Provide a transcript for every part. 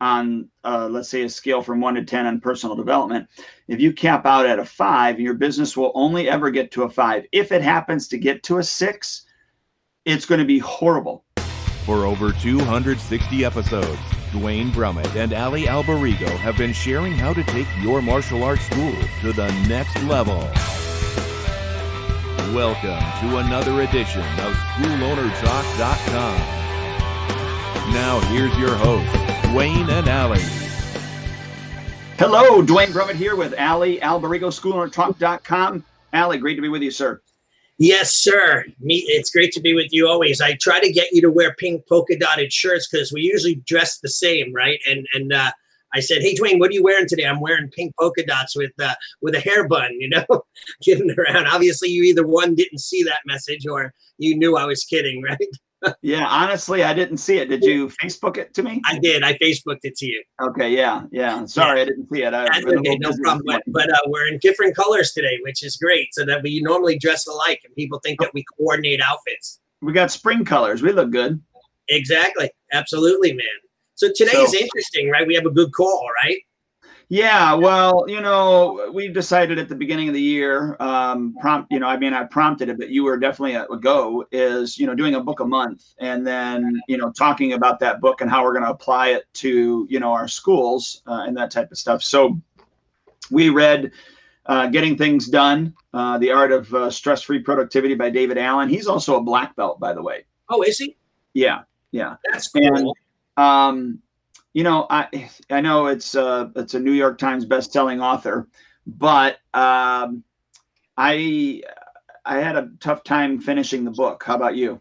on, uh, let's say, a scale from one to 10 on personal development, if you cap out at a five, your business will only ever get to a five. If it happens to get to a six, it's going to be horrible. For over 260 episodes, Duane Brumitt and Allie Alberigo have been sharing how to take your martial arts school to the next level. Welcome to another edition of SchoolOwnerTalk.com. Now here's your host, Duane and Allie. Hello, Duane Brumitt here with Allie Alberigo, SchoolOwnerTalk.com. Allie, great to be with you, sir. Yes, sir. Me, it's great to be with you always. I try to get you to wear pink polka dotted shirts because we usually dress the same, right? And and uh, I said, "Hey, Duane, what are you wearing today?" I'm wearing pink polka dots with uh, with a hair bun. You know, kidding around. Obviously, you either one didn't see that message or you knew I was kidding, right? Yeah, honestly, I didn't see it. Did you Facebook it to me? I did. I Facebooked it to you. Okay, yeah, yeah. Sorry, yeah. I didn't see it. I, That's okay, no problem. But, but uh, we're in different colors today, which is great. So that we normally dress alike, and people think that we coordinate outfits. We got spring colors. We look good. Exactly. Absolutely, man. So today so, is interesting, right? We have a good call, right? Yeah, well, you know, we decided at the beginning of the year, um, prompt, you know, I mean, I prompted it, but you were definitely a, a go is, you know, doing a book a month and then, you know, talking about that book and how we're going to apply it to, you know, our schools uh, and that type of stuff. So we read uh, Getting Things Done, uh, The Art of uh, Stress Free Productivity by David Allen. He's also a black belt, by the way. Oh, is he? Yeah, yeah. That's cool. And, um, you know, I I know it's uh it's a New York Times best-selling author, but um, I I had a tough time finishing the book. How about you?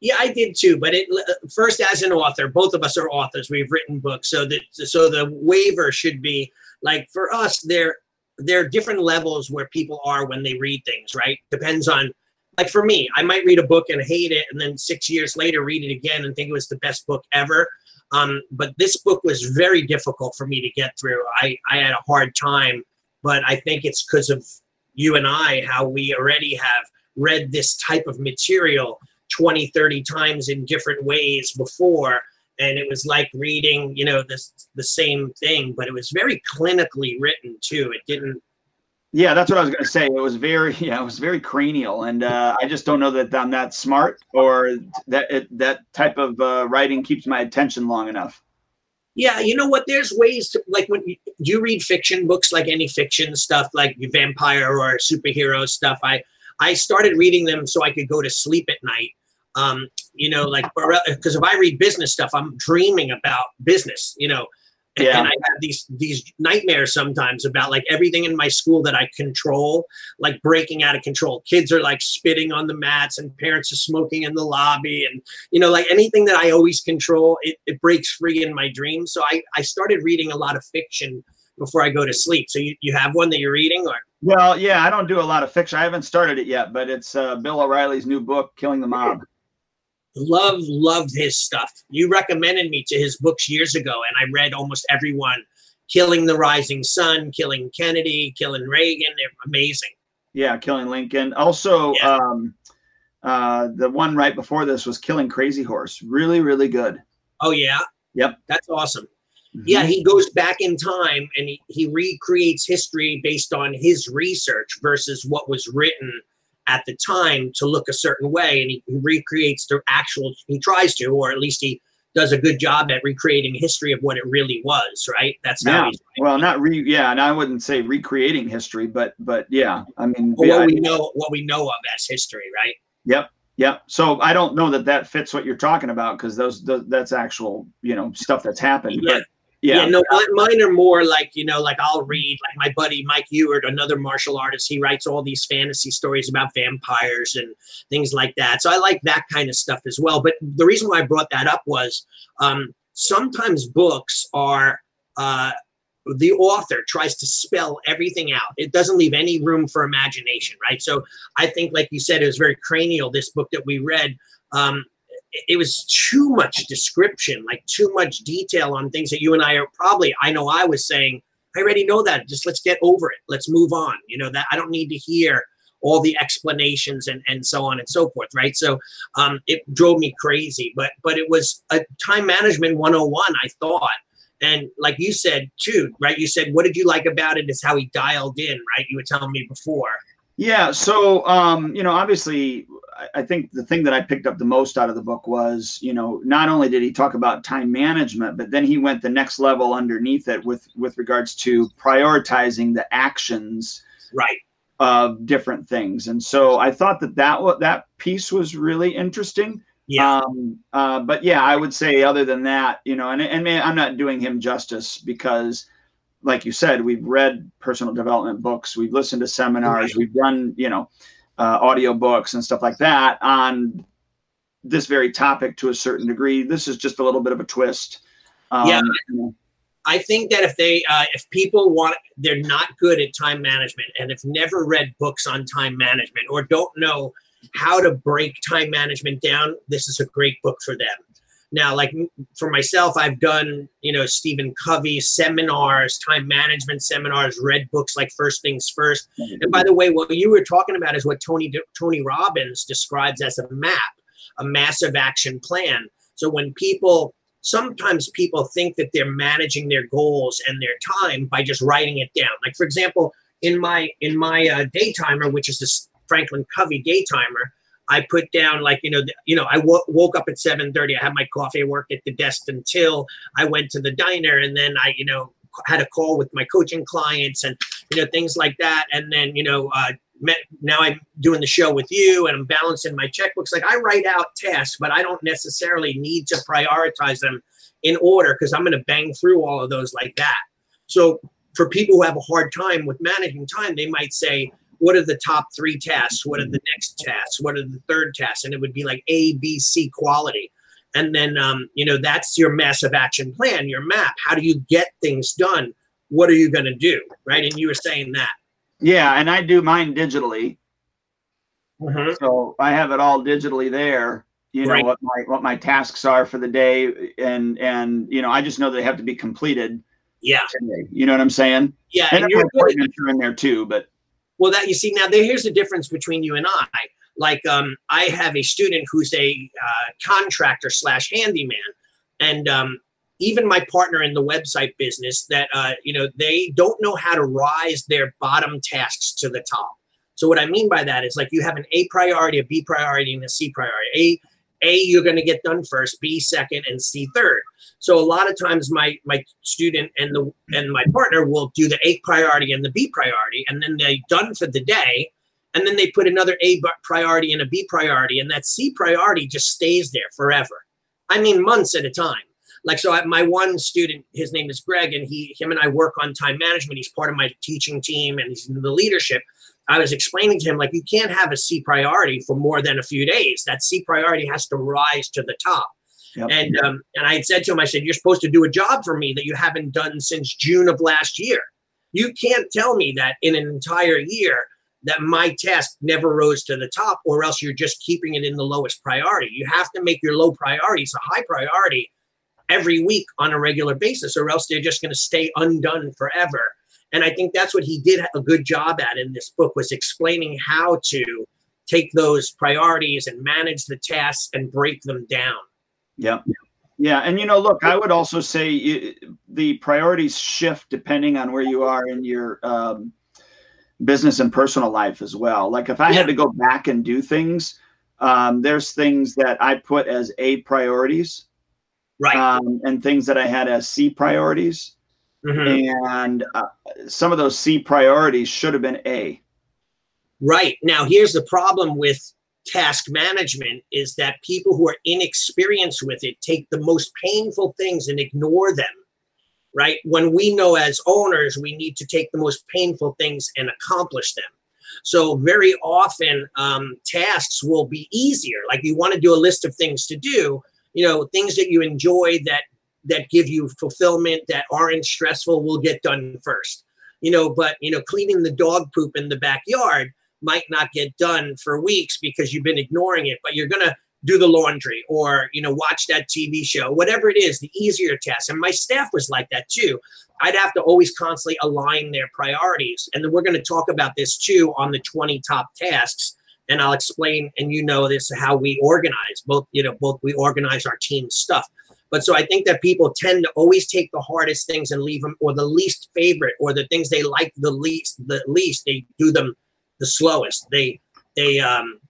Yeah, I did too. But it first, as an author, both of us are authors. We've written books, so that so the waiver should be like for us. There there are different levels where people are when they read things. Right? Depends on like for me, I might read a book and hate it, and then six years later read it again and think it was the best book ever. Um, but this book was very difficult for me to get through. I, I had a hard time, but I think it's because of you and I, how we already have read this type of material 20, 30 times in different ways before. And it was like reading, you know, this the same thing, but it was very clinically written too. It didn't yeah, that's what I was going to say. It was very, yeah, it was very cranial, and uh, I just don't know that I'm that smart or that it, that type of uh, writing keeps my attention long enough. Yeah, you know what? There's ways to like when you, you read fiction books, like any fiction stuff, like vampire or superhero stuff. I I started reading them so I could go to sleep at night. Um, you know, like because if I read business stuff, I'm dreaming about business. You know, yeah. and I have these these nightmares sometimes about like everything in my school that I control, like breaking out of control. Kids are like spitting on the mats, and parents are smoking in the lobby, and you know, like anything that I always control, it, it breaks free in my dreams. So I I started reading a lot of fiction before I go to sleep. So you, you have one that you're reading or? Well, yeah, I don't do a lot of fiction. I haven't started it yet, but it's uh, Bill O'Reilly's new book, Killing the Mob loved loved his stuff. You recommended me to his books years ago, and I read almost every one. Killing the Rising Sun, Killing Kennedy, Killing Reagan. They're amazing. Yeah, Killing Lincoln. Also, yeah. um, uh, the one right before this was Killing Crazy Horse. Really, really good. Oh yeah. Yep. That's awesome. Mm-hmm. Yeah, he goes back in time and he, he recreates history based on his research versus what was written at the time to look a certain way and he, he recreates the actual he tries to or at least he does a good job at recreating history of what it really was right that's how yeah. well not re yeah and i wouldn't say recreating history but but yeah i mean well, what I, we know what we know of as history right yep yep so i don't know that that fits what you're talking about because those, those, that's actual you know stuff that's happened yeah. But, yeah. yeah, no, mine are more like you know, like I'll read like my buddy Mike Ewart, another martial artist. He writes all these fantasy stories about vampires and things like that. So I like that kind of stuff as well. But the reason why I brought that up was um, sometimes books are uh, the author tries to spell everything out. It doesn't leave any room for imagination, right? So I think, like you said, it was very cranial. This book that we read. Um, it was too much description, like too much detail on things that you and I are probably, I know I was saying, I already know that. Just let's get over it. Let's move on. You know, that I don't need to hear all the explanations and, and so on and so forth. Right. So um, it drove me crazy, but, but it was a time management 101, I thought. And like you said too, right? You said what did you like about it is how he dialed in, right? You were telling me before. Yeah. So, um, you know, obviously, I think the thing that I picked up the most out of the book was, you know, not only did he talk about time management, but then he went the next level underneath it with with regards to prioritizing the actions right of different things. And so I thought that that that piece was really interesting. Yeah. Um, uh, but yeah, I would say other than that, you know, and and I'm not doing him justice because, like you said, we've read personal development books, we've listened to seminars, right. we've done, you know uh, audio books and stuff like that on this very topic to a certain degree. This is just a little bit of a twist. Um, yeah. I think that if they, uh, if people want, they're not good at time management and have never read books on time management or don't know how to break time management down, this is a great book for them. Now, like for myself, I've done, you know, Stephen Covey seminars, time management seminars, read books like First Things 1st And by the way, what you were talking about is what Tony Tony Robbins describes as a map, a massive action plan. So when people sometimes people think that they're managing their goals and their time by just writing it down. Like for example, in my in my uh, daytimer, which is this Franklin Covey daytimer, I put down like you know you know I w- woke up at seven thirty. I had my coffee. I worked at the desk until I went to the diner, and then I you know had a call with my coaching clients and you know things like that. And then you know uh, met, now I'm doing the show with you, and I'm balancing my checkbooks. Like I write out tasks, but I don't necessarily need to prioritize them in order because I'm going to bang through all of those like that. So for people who have a hard time with managing time, they might say, what are the top three tasks? What are the next tasks? What are the third tasks? And it would be like A, B, C quality. And then, um, you know, that's your massive action plan, your map. How do you get things done? What are you going to do? Right. And you were saying that. Yeah. And I do mine digitally. Mm-hmm. So I have it all digitally there. You know right. what my what my tasks are for the day, and and you know I just know they have to be completed. Yeah. Today. You know what I'm saying? Yeah. And, and you're in there too, but well, that you see now, there, here's the difference between you and I. Like, um, I have a student who's a uh, contractor slash handyman, and um, even my partner in the website business that uh, you know they don't know how to rise their bottom tasks to the top. So what I mean by that is like you have an A priority, a B priority, and a C priority. A a you're going to get done first, B second, and C third. So a lot of times my my student and the and my partner will do the A priority and the B priority, and then they done for the day, and then they put another A priority and a B priority, and that C priority just stays there forever. I mean months at a time. Like so, I, my one student, his name is Greg, and he him and I work on time management. He's part of my teaching team, and he's in the leadership. I was explaining to him like you can't have a C priority for more than a few days. That C priority has to rise to the top. Yep. And um, and I had said to him, I said, you're supposed to do a job for me that you haven't done since June of last year. You can't tell me that in an entire year that my task never rose to the top, or else you're just keeping it in the lowest priority. You have to make your low priorities a high priority every week on a regular basis, or else they're just going to stay undone forever. And I think that's what he did a good job at in this book was explaining how to take those priorities and manage the tasks and break them down. Yeah. Yeah. And, you know, look, I would also say the priorities shift depending on where you are in your um, business and personal life as well. Like if I yeah. had to go back and do things, um, there's things that I put as A priorities. Right. Um, and things that I had as C priorities. Mm-hmm. And uh, some of those C priorities should have been A. Right. Now, here's the problem with task management is that people who are inexperienced with it take the most painful things and ignore them. Right. When we know as owners, we need to take the most painful things and accomplish them. So, very often, um, tasks will be easier. Like you want to do a list of things to do, you know, things that you enjoy that that give you fulfillment that aren't stressful will get done first. You know but you know cleaning the dog poop in the backyard might not get done for weeks because you've been ignoring it but you're to do the laundry or you know watch that tv show whatever it is the easier task. And my staff was like that too. I'd have to always constantly align their priorities. And then we're going to talk about this too on the 20 top tasks. And i'll explain and you know this how we organize both you know both we organize our team stuff But so I think that people tend to always take the hardest things and leave them, or the least favorite, or the things they like the least. The least they do them the slowest. They they um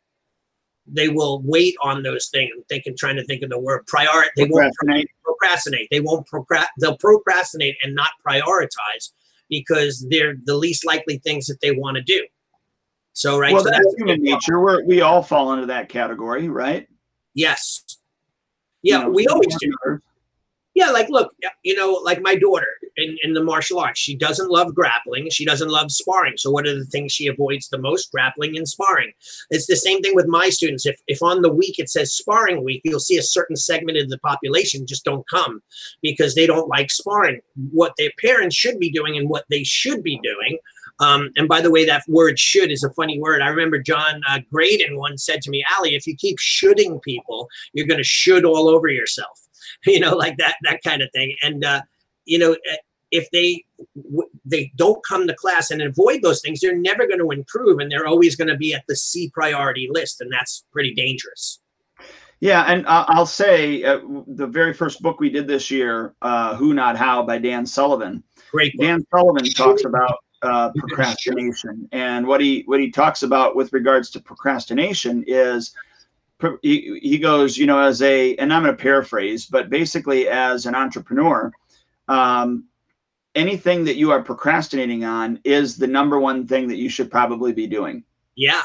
they will wait on those things. I'm thinking, trying to think of the word prior. They won't procrastinate. They won't procrastinate. They'll procrastinate and not prioritize because they're the least likely things that they want to do. So right. Well, so that's human nature. We're, we all fall into that category, right? Yes. Yeah, you know, we always do. Yeah, like look, you know, like my daughter in, in the martial arts, she doesn't love grappling. She doesn't love sparring. So what are the things she avoids the most? Grappling and sparring. It's the same thing with my students. If if on the week it says sparring week, you'll see a certain segment of the population just don't come because they don't like sparring. What their parents should be doing and what they should be doing um, and by the way, that word should is a funny word. I remember John uh, Graden once said to me, Allie, if you keep shoulding people, you're going to should all over yourself, you know, like that, that kind of thing. And, uh, you know, eh, if they they don't come to class and avoid those things, they're never going to improve, and they're always going to be at the C priority list, and that's pretty dangerous. Yeah, and I'll say uh, the very first book we did this year, uh, "Who Not How" by Dan Sullivan. Great. Book. Dan Sullivan talks about uh, procrastination. And what he what he talks about with regards to procrastination is he, he goes, you know, as a and I'm going to paraphrase, but basically as an entrepreneur, um, anything that you are procrastinating on is the number one thing that you should probably be doing. Yeah,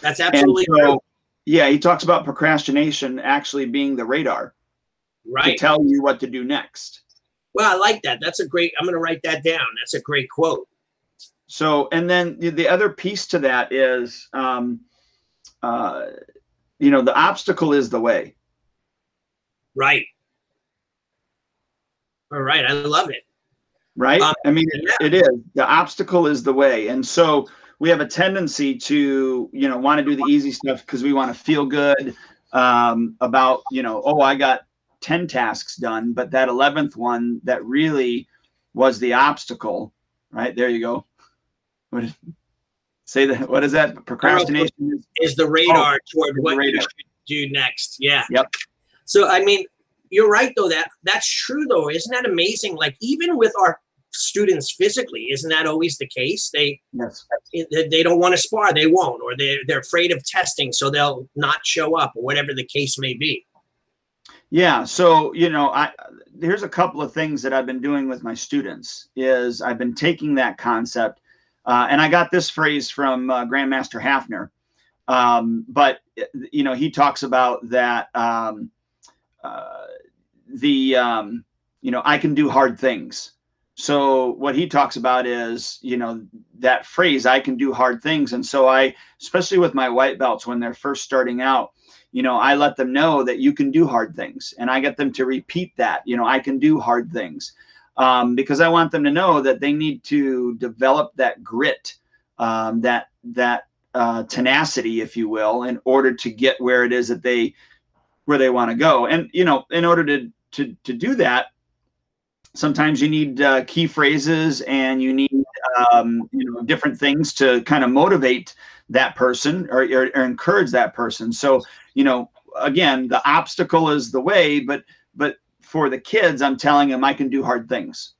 that's absolutely so, true. Yeah, he talks about procrastination actually being the radar, right? To tell you what to do next. Well, I like that. That's a great. I'm going to write that down. That's a great quote. So, and then the other piece to that is, um, uh, you know, the obstacle is the way. Right. All right. I love it. Right. Um, I mean, yeah. it is. The obstacle is the way. And so we have a tendency to, you know, want to do the easy stuff because we want to feel good um, about, you know, oh, I got 10 tasks done, but that 11th one that really was the obstacle, right? There you go what is, say that what is that procrastination is, the radar oh, toward what radar. you should do next yeah. Yep. So i mean you're right though that that's true though. Isn't that amazing? Like even with our students physically isn't that always the case? They yes. they don't want to spar they won't or they're, they're afraid of testing so they'll not show up or whatever the case may be. Yeah so you know i here's a couple of things that i've been doing with my students is i've been taking that concept uh, and I got this phrase from uh, Grandmaster Hafner. Um, but, you know, he talks about that um, uh, the, um, you know, I can do hard things. So what he talks about is, you know, that phrase, I can do hard things. And so I, especially with my white belts when they're first starting out, you know, I let them know that you can do hard things. And I get them to repeat that, you know, I can do hard things um, because I want them to know that they need to develop that grit, um, that that uh, tenacity, if you will, in order to get where it is that they where they want to go. And you know, in order to to to do that, sometimes you need uh, key phrases and you need um, you know different things to kind of motivate that person or, or, or encourage that person. So you know, again, the obstacle is the way, but but for the kids, I'm telling them I can do hard things.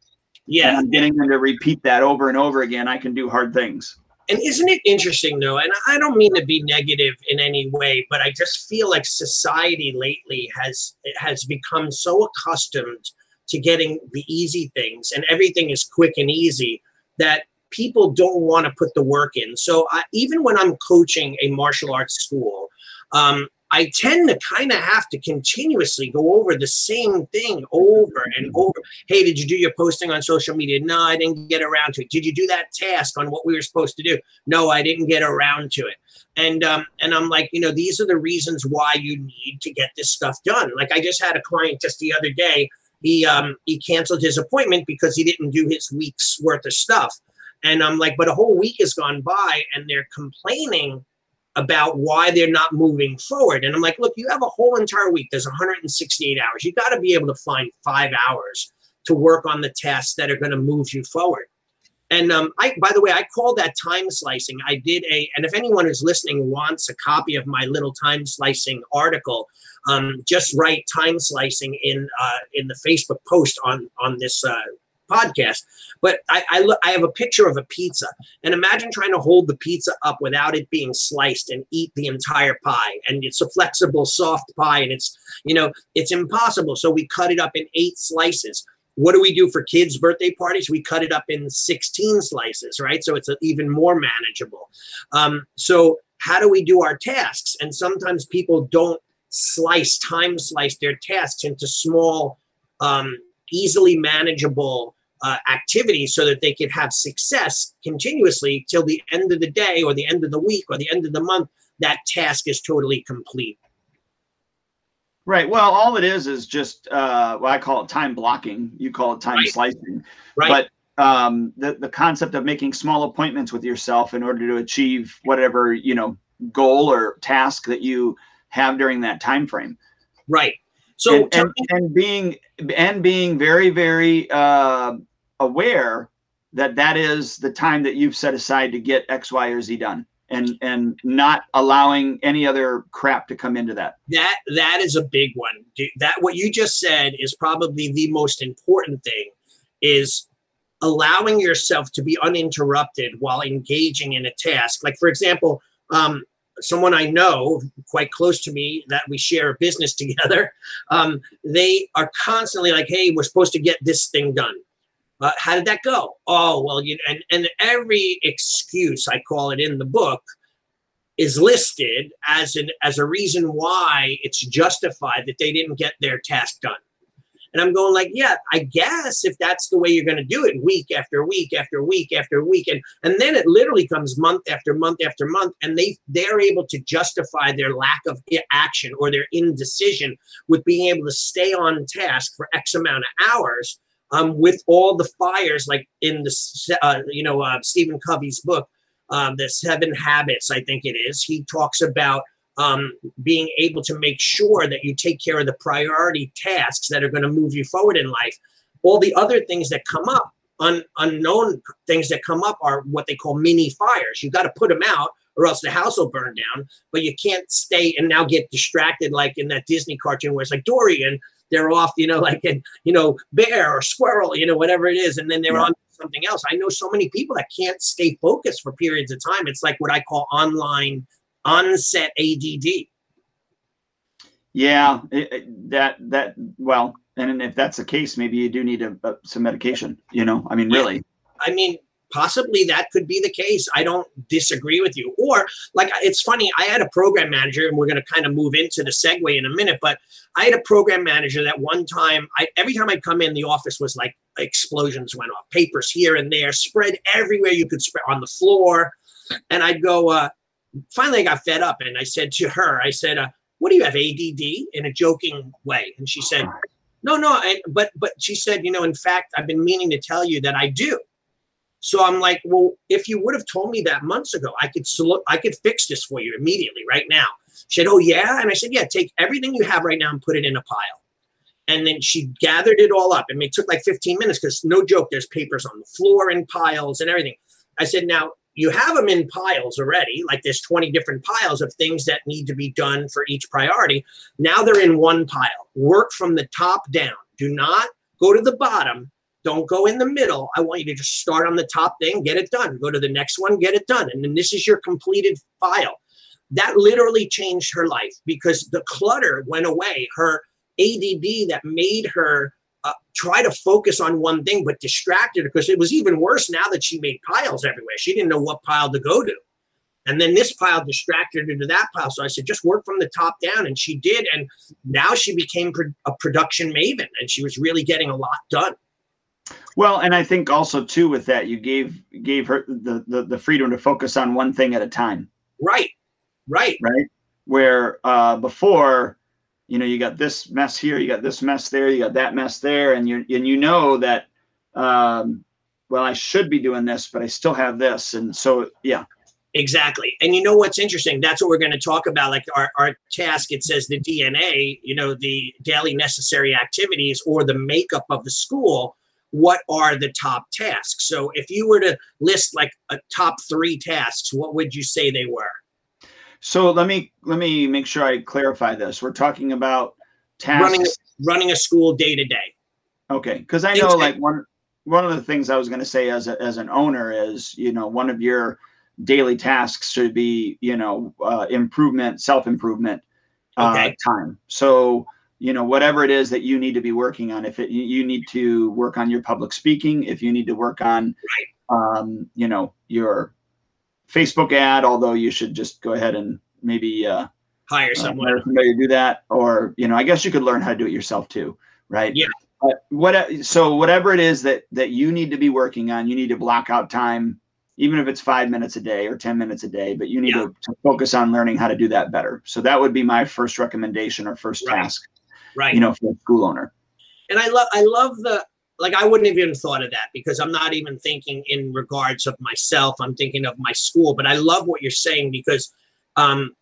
Yeah. I'm getting them to repeat that over and over again. I can do hard things. And isn't it interesting though? And I don't mean to be negative in any way, but I just feel like society lately has has become so accustomed to getting the easy things and everything is quick and easy that people don't want to put the work in. So I, even when I'm coaching a martial arts school, um, I tend to kind of have to continuously go over the same thing over and over. Hey, did you do your posting on social media? No, I didn't get around to it. Did you do that task on what we were supposed to do? No, I didn't get around to it. And um, and I'm like, you know, these are the reasons why you need to get this stuff done. Like I just had a client just the other day. He um he canceled his appointment because he didn't do his week's worth of stuff. And I'm like, but a whole week has gone by and they're complaining about why they're not moving forward. And I'm like, look, you have a whole entire week. There's 168 hours. You got to be able to find five hours to work on the tasks that are going to move you forward. And um, I, by the way, I call that time slicing. I did a, and if anyone who's listening wants a copy of my little time slicing article, um, just write time slicing in uh, in the Facebook post on on this uh, podcast. But I I, look, I have a picture of a pizza, and imagine trying to hold the pizza up without it being sliced and eat the entire pie. And it's a flexible, soft pie, and it's you know it's impossible. So we cut it up in eight slices what do we do for kids' birthday parties? We cut it up in 16 slices, right? So it's even more manageable. Um, so, how do we do our tasks? And sometimes people don't slice, time slice their tasks into small, um, easily manageable uh, activities so that they can have success continuously till the end of the day or the end of the week or the end of the month. That task is totally complete. Right. Well, all it is is just uh, well, I call it time blocking. You call it time right. slicing. Right. But um, the the concept of making small appointments with yourself in order to achieve whatever you know goal or task that you have during that time frame. Right. So and, and, and being and being very very uh, aware that that is the time that you've set aside to get X, Y, or Z done and and not allowing any other crap to come into that. That that is a big one. That what you just said is probably the most important thing is allowing yourself to be uninterrupted while engaging in a task. Like for example um, someone i know quite close to me that we share a business together um, they are constantly like hey we're supposed to get this thing done uh, how did that go? Oh, well, you and, and every excuse I call it in the book is listed as an as a reason why it's justified that they didn't get their task done. And I'm going like, yeah, I guess if that's the way you're going to do it, week after week after week after week, and and then it literally comes month after month after month, and they they're able to justify their lack of action or their indecision with being able to stay on task for X amount of hours um, with all the fires, like in the, uh, you know, uh, Stephen Covey's book, um, The Seven Habits, I think it is, he talks about um, being able to make sure that you take care of the priority tasks that are going to move you forward in life. All the other things that come up, un- unknown things that come up, are what they call mini fires. You got to put them out or else the house will burn down. But you can't stay and now get distracted like in that Disney cartoon where it's like Dory and they're off, you know, like in, you know, bear or squirrel, you know, whatever it is, and then they're yeah. on something else. I know so many people that can't stay focused for periods of time. It's like what I call online onset ADD. Yeah, it, it, that that well, and if that's the case, maybe you do need a, a, some medication. You know, I mean, really. I mean, possibly that could be the case. I don't disagree with you. Or like it's funny, I had a program manager, and we're going to kind of move into the segue in a minute. But I had a program manager that one time, I every time I'd come in, the office was like explosions went off, papers here and there, spread everywhere you could spread on the floor, and I'd go. Uh, finally, I got fed up, and I said to her, I said, uh, "What do you have ADD?" in a joking way, and she said. No, no, I, but but she said, you know, in fact, I've been meaning to tell you that I do. So I'm like, well, if you would have told me that months ago, I could I could fix this for you immediately, right now. She said, oh yeah, and I said, yeah, take everything you have right now and put it in a pile. And then she gathered it all up. I mean, it took like 15 minutes because no joke, there's papers on the floor in piles and everything. I said, now you have them in piles already, like there's 20 different piles of things that need to be done for each priority. Now they're in one pile. Work from the top down. Do not go to the bottom don't go in the middle. I want you to just start on the top thing, get it done. Go to the next one, get it done. And then this is your completed file. That literally changed her life because the clutter went away. Her ADD that made her uh, try to focus on one thing but distracted because it was even worse now that she made piles everywhere. She didn't know what pile to go to. And then this pile distracted her to that pile. So I said, just work from the top down. And she did. And now she became a production maven and she was really getting a lot done. Well, and I think also too with that you gave gave her the, the the freedom to focus on one thing at a time. Right. Right. Right. Where uh before, you know, you got this mess here, you got this mess there, you got that mess there, and you and you know that um well, I should be doing this, but I still have this. And so yeah. Exactly. And you know what's interesting? That's what we're going to talk about. Like our, our task, it says the DNA, you know, the daily necessary activities or the makeup of the school what are the top tasks. So if you were to list like a top three tasks, what would you say they were? So let me let me make sure I clarify this. We're talking about tasks running running a school day to day. Okay, because I know like one one of the things I was going to say as a, as an owner is you know one of your daily tasks should be you know uh, improvement self improvement uh, Okay. time. So you know whatever it is that you need to be working on. If it you- need to work on your public speaking, if you need to work on um, you know your Facebook ad, although you should just go ahead and maybe uh, Hire uh, someone. hire somebody to do that or you know i guess you could learn how to do it yourself too right Yeah. but what so whatever it is that that you need to be working on you need to block out time even if it's five minutes a day or 10 minutes a day but you need Yeah. to, to focus on learning how to do that better so that would be my first recommendation or first Right. task right. you know for a school owner and I love I love the like I wouldn't have even thought of that because I'm not even thinking in regards of myself. I'm thinking of my school. But I love what you're saying because um,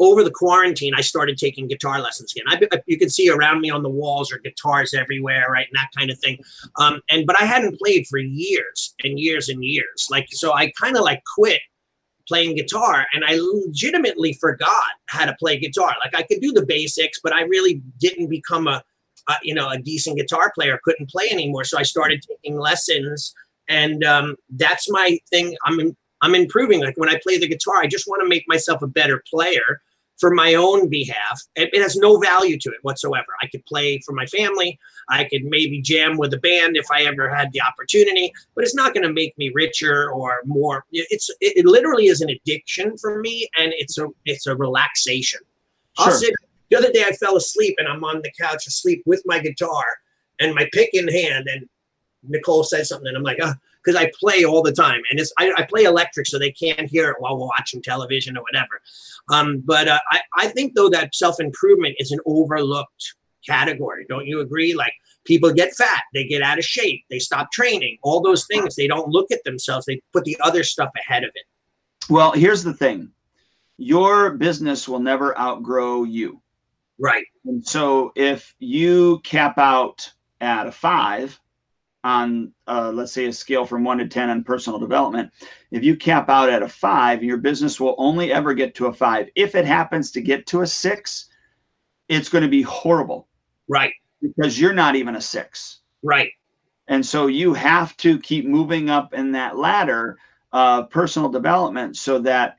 over the quarantine, I started taking guitar lessons again. I, you can see around me on the walls are guitars everywhere, right, and that kind of thing. Um, and but I hadn't played for years and years and years. Like so, I kind of like quit playing guitar and I legitimately forgot how to play guitar. Like I could do the basics, but I really didn't become a uh, you know, a decent guitar player couldn't play anymore. So I started taking lessons, and um, that's my thing. I'm in, I'm improving. Like when I play the guitar, I just want to make myself a better player for my own behalf. It, it has no value to it whatsoever. I could play for my family. I could maybe jam with a band if I ever had the opportunity, but it's not going to make me richer or more. It's it, it literally is an addiction for me, and it's a it's a relaxation. Sure. sit the other day I fell asleep and I'm on the couch asleep with my guitar and my pick in hand. And Nicole said something and I'm like, ah, because I play all the time and it's I, I play electric so they can't hear it while we're watching television or whatever. Um, but uh, I, I think though that self improvement is an overlooked category. Don't you agree? Like people get fat, they get out of shape, they stop training, all those things. They don't look at themselves. They put the other stuff ahead of it. well here's the thing your business will never outgrow you Right. And so if you cap out at a five on, uh, let's say, a scale from one to 10 on personal development, if you cap out at a five, your business will only ever get to a five. If it happens to get to a six, it's going to be horrible Right. because you're not even a six. Right. And so you have to keep moving up in that ladder of personal development so that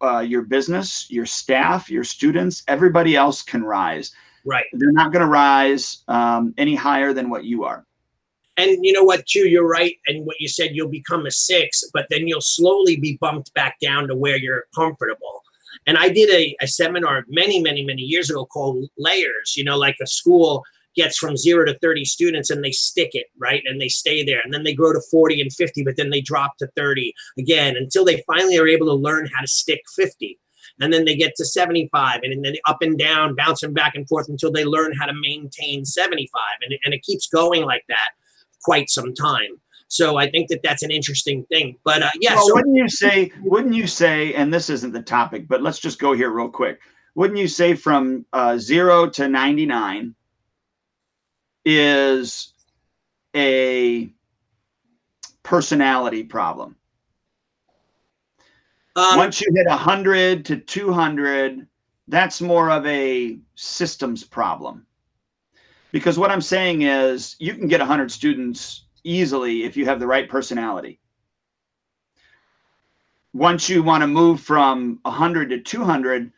uh, your business, your staff, your students, everybody else can rise. Right. They're not going to rise um, any higher than what you are. And you know what, too, you're right. And what you said, you'll become a six, but then you'll slowly be bumped back down to where you're comfortable. And I did a, a seminar many, many, many years ago called Layers. You know, like a school gets from zero to 30 students and they stick it, right? And they stay there. And then they grow to 40 and 50, but then they drop to 30 again until they finally are able to learn how to stick 50. And then they get to 75 and then up and down, bouncing back and forth until they learn how to maintain 75. And, and it keeps going like that quite some time. So I think that that's an interesting thing. But uh, yeah, well, so wouldn't you say? Wouldn't you say? And this isn't the topic, but let's just go here real quick. Wouldn't you say from uh, zero to ninety nine is a personality problem? um, Once you hit 100 to 200, that's more of a systems problem. Because what I'm saying is you can get 100 students easily if you have the right personality. Once you want to move from 100 to 200,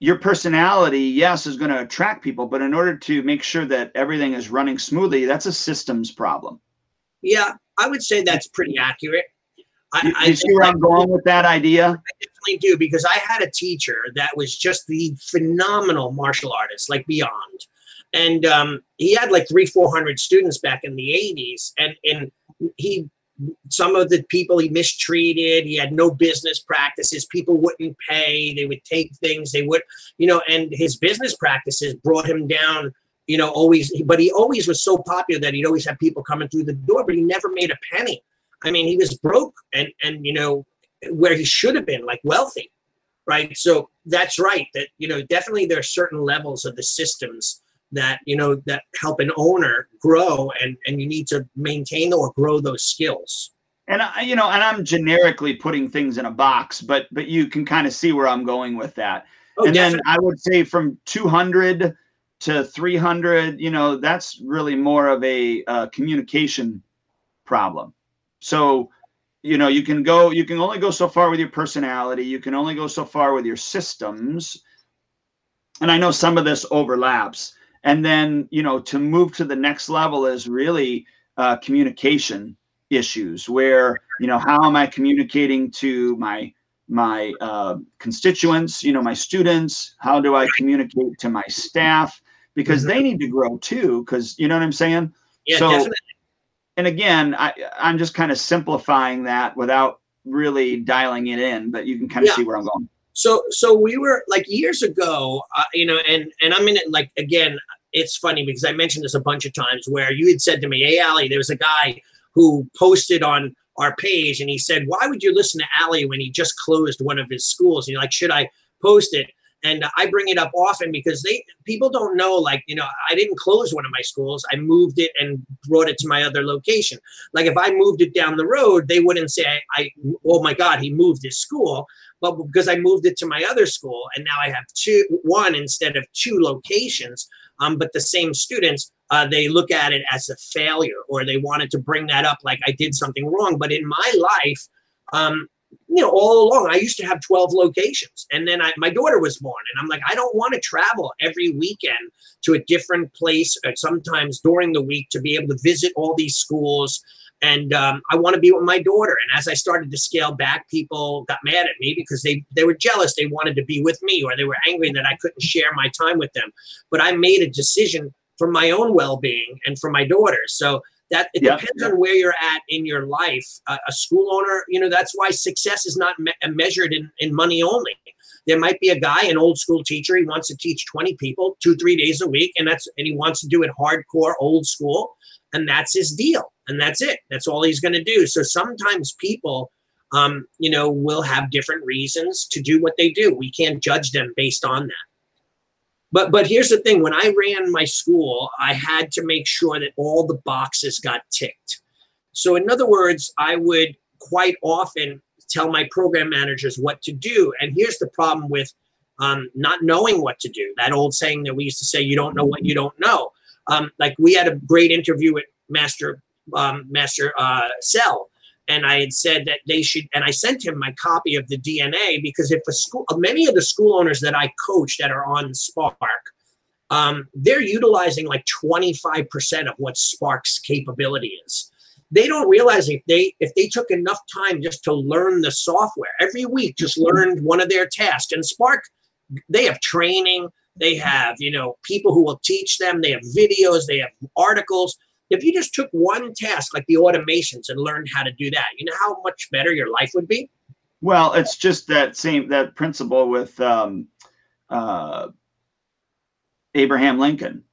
your personality, yes, is going to attract people, but in order to make sure that everything is running smoothly, that's a systems problem. yeah, I would say that's pretty accurate. I, You, I see where I'm going with that idea? I definitely do because I had a teacher that was just the phenomenal martial artist, like beyond. And um, he had like three, four hundred students back in the '80s, and and he some of the people he mistreated. He had no business practices. People wouldn't pay. They would take things. They would, you know, and his business practices brought him down. You know, always, but he always was so popular that he'd always have people coming through the door, but he never made a penny. I mean, he was broke, and and you know, where he should have been, like wealthy, right? So that's right. That you know, definitely there are certain levels of the systems that you know that help an owner grow and and you need to maintain or grow those skills. And I, you know and i'm generically putting things in a box but but you can kind of see where i'm going with that. Oh, and definitely. then i would say from 200 to 300 you know that's really more of a uh, communication problem. So you know you can go you can only go so far with your personality you can only go so far with your systems. And i know some of this overlaps and then you know to move to the next level is really uh, communication issues where you know how am i communicating to my my uh, constituents you know my students? How do i communicate to my staff? Because they need to grow too because you know what i'm saying? Yeah so, definitely. and again I, i'm just kind of simplifying that without really dialing it in but you can kind of yeah. see where i'm going so so we were like years ago uh, you know and and i'm in it like again it's funny because i mentioned this a bunch of times where you had said to me hey Allie there was a guy who posted on our page and he said why would you listen to Allie when he just closed one of his schools? And you're like should i post it? And i bring it up often because they people don't know like you know i didn't close one of my schools. I moved it and brought it to my other location. Like if i moved it down the road they wouldn't say I, I oh my god he moved his school but because I moved it to my other school and now I have two, one instead of two locations, um, but the same students, uh, they look at it as a failure or they wanted to bring that up like I did something wrong. But in my life, um, you know, all along, I used to have 12 locations. And then I, my daughter was born, and I'm like, I don't want to travel every weekend to a different place, uh, sometimes during the week, to be able to visit all these schools and um, I want to be with my daughter. And as I started to scale back, people got mad at me because they they were jealous. They wanted to be with me, or they were angry that I couldn't share my time with them. But I made a decision for my own well-being and for my daughter. So that it yep. depends on where you're at in your life. Uh, a school owner, you know, that's why success is not me- measured in, in money only. There might be a guy, an old school teacher, he wants to teach 20 people two, three days a week, and that's and he wants to do it hardcore old school, and that's his deal and that's it. That's all he's going to do. So sometimes people, um, you know, will have different reasons to do what they do. We can't judge them based on that. But but here's the thing: when I ran my school, I had to make sure that all the boxes got ticked. So in other words, I would quite often tell my program managers what to do. And here's the problem with um, not knowing what to do. That old saying that we used to say, "You don't know what you don't know." Um, like we had a great interview with Master um, Master uh, Cell, and I had said that they should, and I sent him my copy of the DNA because if a school, many of the school owners that I coach that are on Spark, um, they're utilizing like 25% of what Spark's capability is. They don't realize if they if they took enough time just to learn the software every week, just mm-hmm. learned one of their tasks. And Spark, they have training, they have you know people who will teach them, they have videos, they have articles if you just took one task like the automations and learned how to do that, you know how much better your life would be? Well, it's just that same that principle with um, uh, Abraham Lincoln.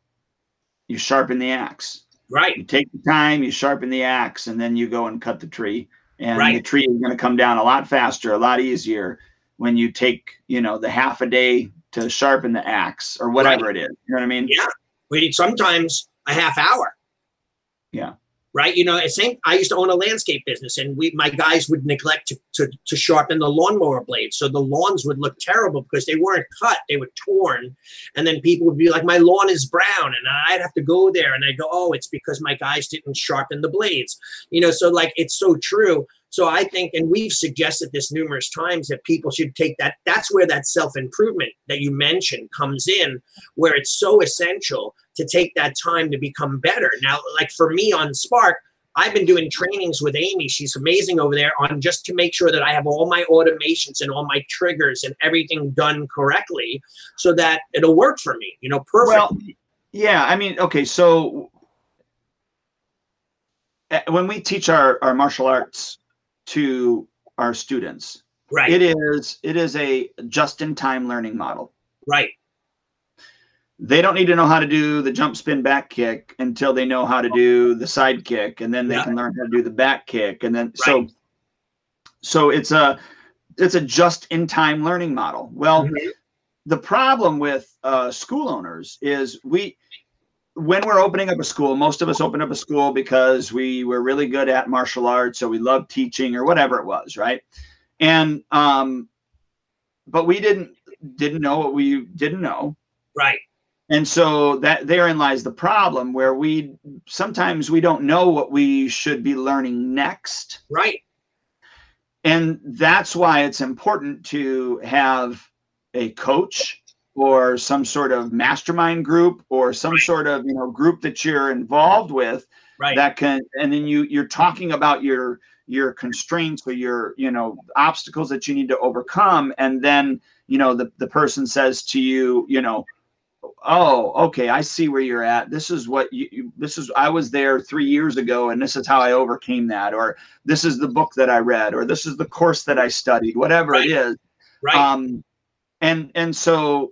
You sharpen the axe. Right. You take the time, you sharpen the axe, and then you go and cut the tree. And right. the tree is going to come down a lot faster, a lot easier when you take, you know, the half a day to sharpen the axe or whatever right. it is. You know what I mean? Yeah. We need sometimes a half hour. Yeah. Right. You know, same. I used to own a landscape business, and we my guys would neglect to, to, to sharpen the lawnmower blades, so the lawns would look terrible because they weren't cut; they were torn. And then people would be like, "My lawn is brown," and I'd have to go there, and I'd go, "Oh, it's because my guys didn't sharpen the blades." You know, so like it's so true. So I think, and we've suggested this numerous times, that people should take that. That's where that self improvement that you mentioned comes in, where it's so essential to take that time to become better. Now, like for me on Spark, I've been doing trainings with Amy. She's amazing over there on just to make sure that I have all my automations and all my triggers and everything done correctly so that it'll work for me, you know, perfect. Well, yeah. I mean, okay. So eh, when we teach our, our martial arts to our students. Right. It is it is a just in time learning model. Right. They don't need to know how to do the jump spin back kick until they know how to do the side kick and then they yeah. can learn how to do the back kick and then right. so so it's a it's a just in time learning model. Well, mm-hmm. the problem with uh, school owners is we when we're opening up a school, most of us open up a school because we were really good at martial arts, so we loved teaching or whatever it was, right? And um, but we didn't didn't know what we didn't know, right? And so that therein lies the problem where we sometimes we don't know what we should be learning next. Right. And that's why it's important to have a coach or some sort of mastermind group or some right. sort of, you know, group that you're involved with right. that can and then you you're talking about your your constraints or your, you know, obstacles that you need to overcome and then, you know, the the person says to you, you know, oh okay i see where you're at this is what you this is i was there three years ago and this is how i overcame that or this is the book that i read or this is the course that i studied whatever right. it is right um and and so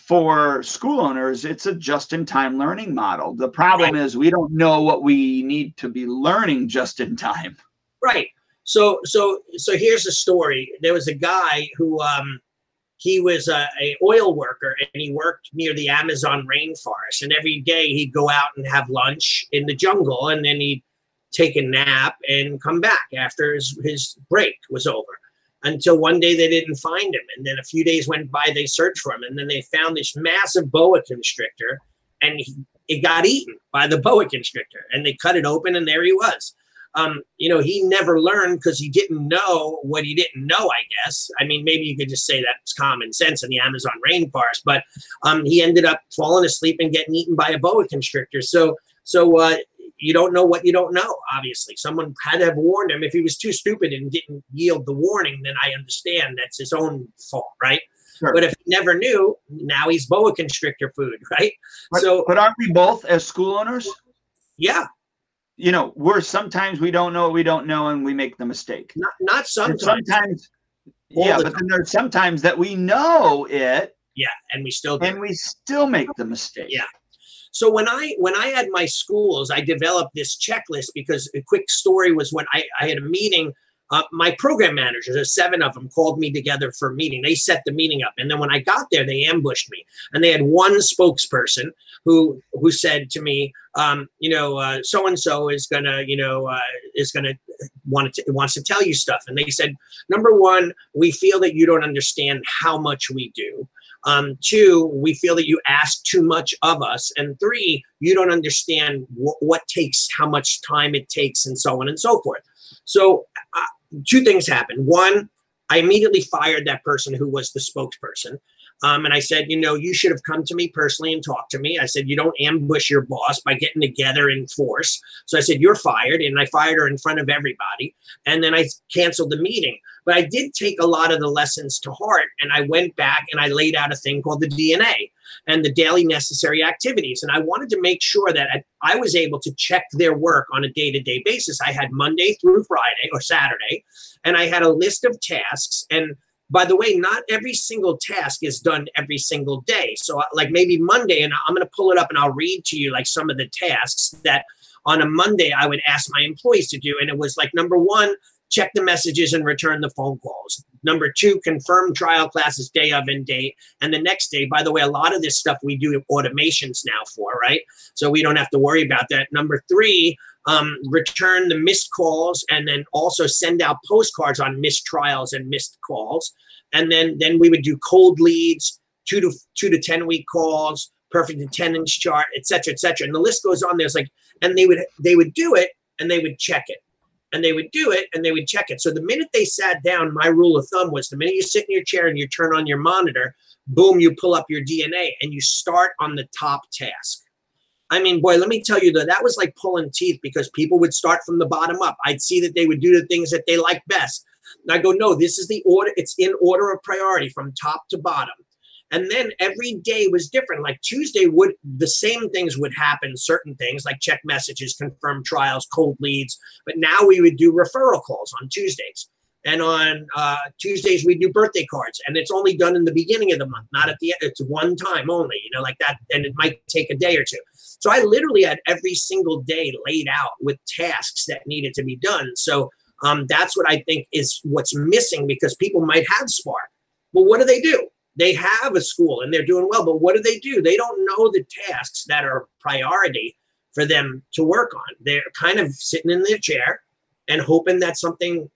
for school owners it's a just in time learning model the problem right. is we don't know what we need to be learning just in time right so so so here's a story there was a guy who um he was a, a, oil worker and he worked near the Amazon rainforest. And every day he'd go out and have lunch in the jungle, and then he'd take a nap and come back after his, his break was over. Until one day they didn't find him, and then a few days went by. They searched for him, and then they found this massive boa constrictor, and he, it got eaten by the boa constrictor. And they cut it open, and there he was um, you know, he never learned because he didn't know what he didn't know, I guess. I mean, maybe you could just say that's common sense in the Amazon rainforest, but um, he ended up falling asleep and getting eaten by a boa constrictor. So, so uh, you don't know what you don't know, obviously. Someone had to have warned him. If he was too stupid and didn't yield the warning, then I understand that's his own fault, right? Sure. But if he never knew, now he's boa constrictor food, right? But, so, but aren't we both as school owners? Yeah, you know, we're sometimes we don't know what we don't know and we make the mistake. Not not sometimes. And sometimes yeah, the but then there's sometimes that we know it. Yeah, and we still do. and we still make the mistake. Yeah. So when I when I had my schools, I developed this checklist because a quick story was when I, I had a meeting uh, my program managers, there's seven of them, called me together for a meeting. They set the meeting up, and then when I got there, they ambushed me, and they had one spokesperson who who said to me, um, you know, so and so is gonna, you know, uh, is gonna want to wants to tell you stuff, and they said, number one, we feel that you don't understand how much we do. Um, two, we feel that you ask too much of us. And three, you don't understand wh- what takes, how much time it takes, and so on and so forth. So uh, two things happened. One, I immediately fired that person who was the spokesperson. Um, and I said, you know, you should have come to me personally and talked to me. I said, you don't ambush your boss by getting together in force. So I said, you're fired. And I fired her in front of everybody. And then I canceled the meeting. But I did take a lot of the lessons to heart. And I went back and I laid out a thing called the DNA and the daily necessary activities. And I wanted to make sure that I was able to check their work on a day to day basis. I had Monday through Friday or Saturday, and I had a list of tasks. And by the way, not every single task is done every single day. So, uh, like maybe Monday, and I'm going to pull it up and I'll read to you like some of the tasks that on a Monday I would ask my employees to do. And it was like number one, check the messages and return the phone calls. Number two, confirm trial classes day of and date. And the next day, by the way, a lot of this stuff we do automations now for, right? So we don't have to worry about that. Number three, um, return the missed calls and then also send out postcards on missed trials and missed calls. And then then we would do cold leads, two to two to ten week calls, perfect attendance chart, et cetera, et cetera. And the list goes on. There's like, and they would they would do it and they would check it and they would do it and they would check it. So the minute they sat down, my rule of thumb was the minute you sit in your chair and you turn on your monitor, boom, you pull up your DNA and you start on the top task. I mean, boy, let me tell you though, that was like pulling teeth because people would start from the bottom up. I'd see that they would do the things that they like best. And I go, no, this is the order. It's in order of priority from top to bottom. And then every day was different. Like Tuesday would the same things would happen, certain things like check messages, confirm trials, cold leads. But now we would do referral calls on Tuesdays. And on uh, Tuesdays we do birthday cards, and it's only done in the beginning of the month, not at the end. It's one time only, you know, like that, and it might take a day or two. So I literally had every single day laid out with tasks that needed to be done. So um, that's what I think is what's missing because people might have Spark. Well, what do they do? they have a school and they're doing well, but what do they do? They don't know the tasks that are priority for them to work on. They're kind of sitting in their chair and hoping that something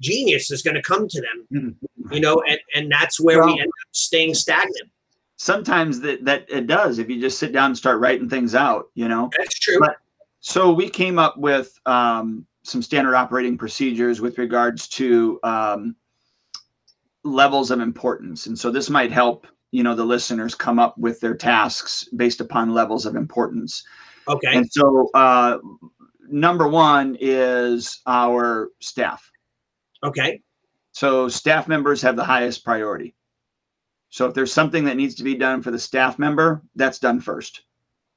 genius is going to come to them, Mm-hmm. you know, and, and that's where Well- we end up staying stagnant. Sometimes that that it does if you just sit down and start writing things out, you know. That's true. But- So we came up with um, some standard operating procedures with regards to um, levels of importance, and so this might help you know the listeners come up with their tasks based upon levels of importance. okay. And so uh, number one is our staff. Okay. So staff members have the highest priority. So if there's something that needs to be done for the staff member, that's done first.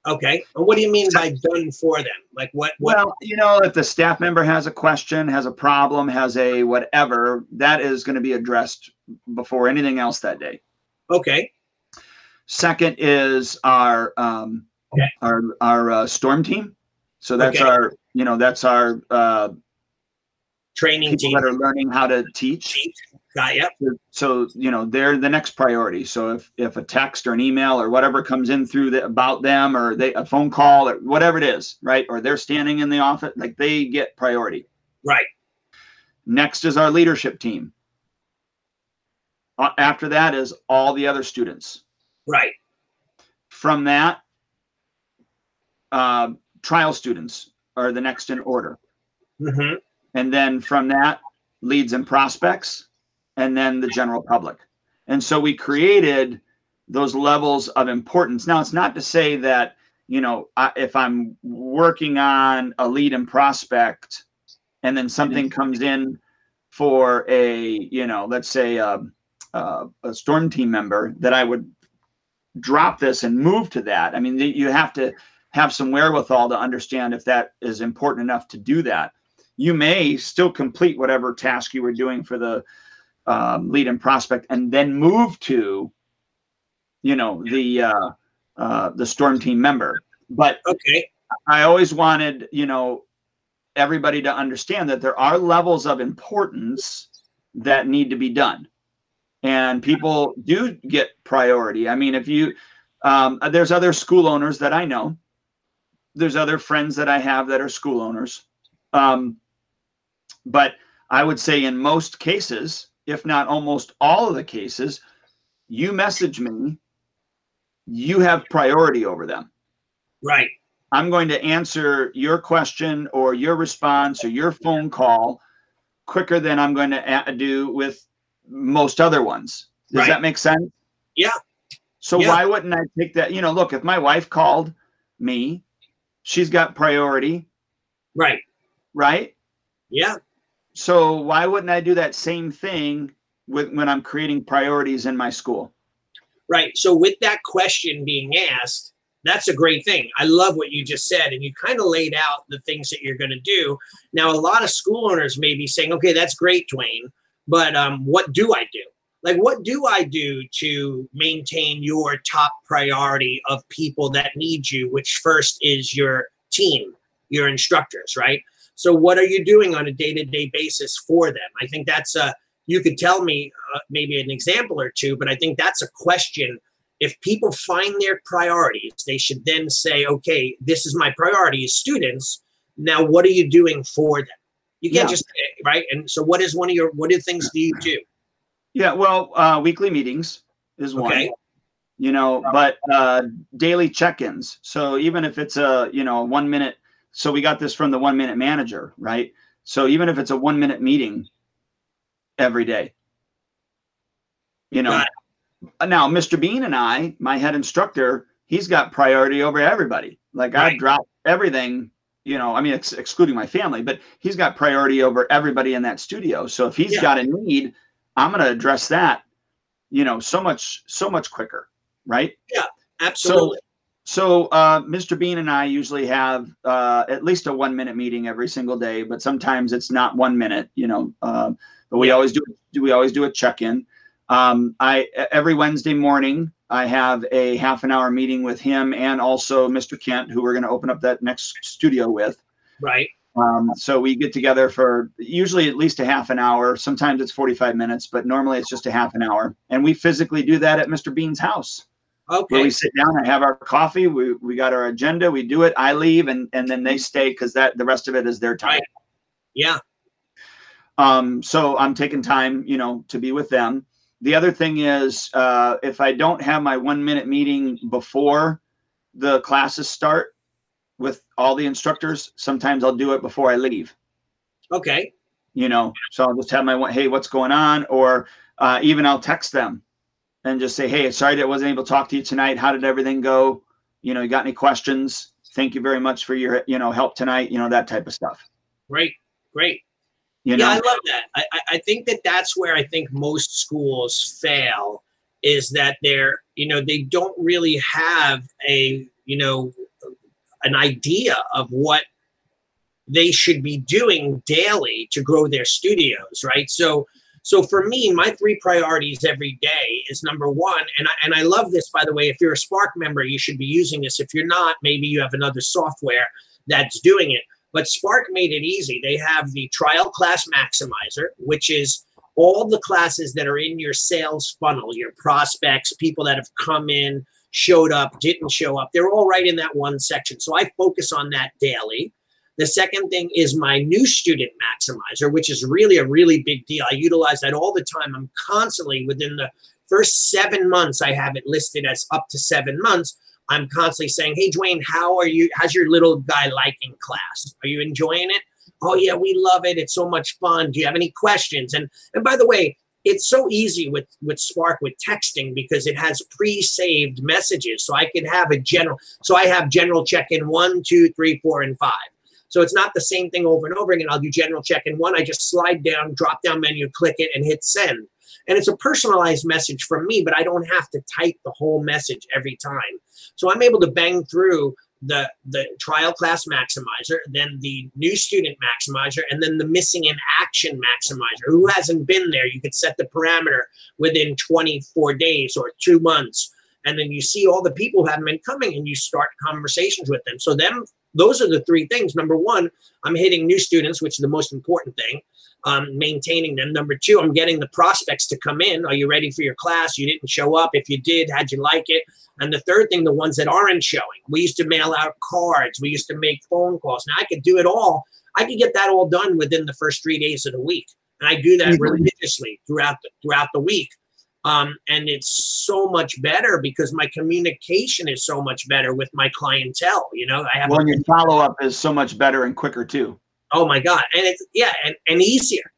Okay. And what do you mean by done for them? Like what? What? Well, you know, if the staff member has a question, has a problem, has a whatever, that is going to be addressed before anything else that day. okay. Second is our um, Okay. our our uh, storm team. So that's Okay. our you know that's our uh, Training people team. that are learning how to teach. Got ya. So you know they're the next priority. So if if a text or an email or whatever comes in through the, about them or they a phone call or whatever it is, right? Or they're standing in the office, like they get priority. Right. Next is our leadership team. After that is all the other students. Right. From that, uh, trial students are the next in order. hmm And then from that, leads and prospects, and then the general public. And so we created those levels of importance. Now, it's not to say that, you know, I, if I'm working on a lead and prospect and then something mm-hmm. comes in for a, you know, let's say a, a, a storm team member, that I would drop this and move to that. I mean, you have to have some wherewithal to understand if that is important enough to do that you may still complete whatever task you were doing for the um, lead and prospect and then move to you know the uh, uh, the storm team member. But Okay. i always wanted you know everybody to understand that there are levels of importance that need to be done. And people do get priority. I mean if you um, there's other school owners that i know. There's other friends that i have that are school owners. Um, but I would say in most cases, if not almost all of the cases, you message me, you have priority over them. Right. I'm going to answer your question or your response or your phone call quicker than I'm going to do with most other ones. Does Right. that make sense? Yeah. So Yeah. why wouldn't I take that? You know, look, if my wife called me, she's got priority, Right. right? Yeah. So why wouldn't I do that same thing with when I'm creating priorities in my school? Right. So with that question being asked, that's a great thing. I love what you just said. And you kind of laid out the things that you're going to do. Now, a lot of school owners may be saying, okay, that's great, Duane, but um, what do I do? Like, what do I do to maintain your top priority of people that need you, which first is your team, your instructors, right? So, what are you doing on a day to day basis for them? I think that's a, you could tell me uh, maybe an example or two, but I think that's a question if people find their priorities, they should then say, okay, this is my priority as students. Now, what are you doing for them? You can't Yeah. just say, right. And so, what is one of your what are things do you do? Yeah, well, uh, weekly meetings is one. Okay. You know, but uh, daily check-ins. So even if it's a you know one minute, so we got this from the one minute manager, right? So even if it's a one minute meeting every day, you know. Got Now, Mr. Bean and I, my head instructor, he's got priority over everybody. Like I drop everything, you know. I mean, ex- excluding my family, but he's got priority over everybody in that studio. So if he's Yeah. got a need, I'm going to address that, you know, so much, so much quicker, right? Yeah, absolutely. So uh, Mr. Bean and I usually have uh, at least a one minute meeting every single day, but sometimes it's not one minute, you know. Um, but we always do do we always do a check in. Um, I every Wednesday morning I have a half an hour meeting with him and also Mr. Kent, who we're going to open up that next studio with. right. Um, so we get together for usually at least a half an hour. Sometimes it's 45 minutes, but normally it's just a half an hour. And we physically do that at Mr. Bean's house. Okay. Where we sit down and have our coffee. We, we got our agenda. We do it. I leave and, and then they stay because that the rest of it is their time. Right. Yeah. Um, so I'm taking time, you know, to be with them. The other thing is, uh, if I don't have my one minute meeting before the classes start with all the instructors, sometimes I'll do it before I leave. Okay. You know, so I'll just have my one, hey, what's going on? Or uh, even I'll text them and just say, hey, sorry that I wasn't able to talk to you tonight. How did everything go? You know, you got any questions? Thank you very much for your, you know, help tonight. You know, that type of stuff. Great. Great. You know, yeah, I love that. I, I- I think that that's where I think most schools fail is that they're, you know, they don't really have a, you know, an idea of what they should be doing daily to grow their studios, right? So, so for me, my three priorities every day is number one, and I, and I love this by the way. If you're a Spark member, you should be using this. If you're not, maybe you have another software that's doing it. But Spark made it easy. They have the trial class maximizer, which is all the classes that are in your sales funnel, your prospects, people that have come in, showed up, didn't show up. They're all right in that one section. So I focus on that daily. The second thing is my new student maximizer, which is really a really big deal. I utilize that all the time. I'm constantly within the first seven months, I have it listed as up to seven months. I'm constantly saying, Hey, Dwayne, how are you? How's your little guy liking class? Are you enjoying it? Oh, yeah, we love it. It's so much fun. Do you have any questions? And and by the way, it's so easy with with Spark with texting because it has pre-saved messages. So I can have a general. So I have general check-in one, two, three, four, and five. So it's not the same thing over and over again. I'll do general check-in one. I just slide down, drop down menu, click it, and hit send. And it's a personalized message from me, but I don't have to type the whole message every time. So I'm able to bang through the the trial class maximizer, then the new student maximizer, and then the missing in action maximizer. Who hasn't been there? You could set the parameter within 24 days or two months, and then you see all the people who haven't been coming, and you start conversations with them. So them, those are the three things. Number one, I'm hitting new students, which is the most important thing. Um, maintaining them. Number two, I'm getting the prospects to come in. Are you ready for your class? You didn't show up. If you did, how'd you like it? And the third thing, the ones that aren't showing. We used to mail out cards. We used to make phone calls. Now I could do it all. I could get that all done within the first three days of the week, and I do that Mhm. religiously throughout the, throughout the week. Um, and it's so much better because my communication is so much better with my clientele. You know, I have well, your follow up is so much better and quicker too. Oh my God. And it's, yeah, and, and easier.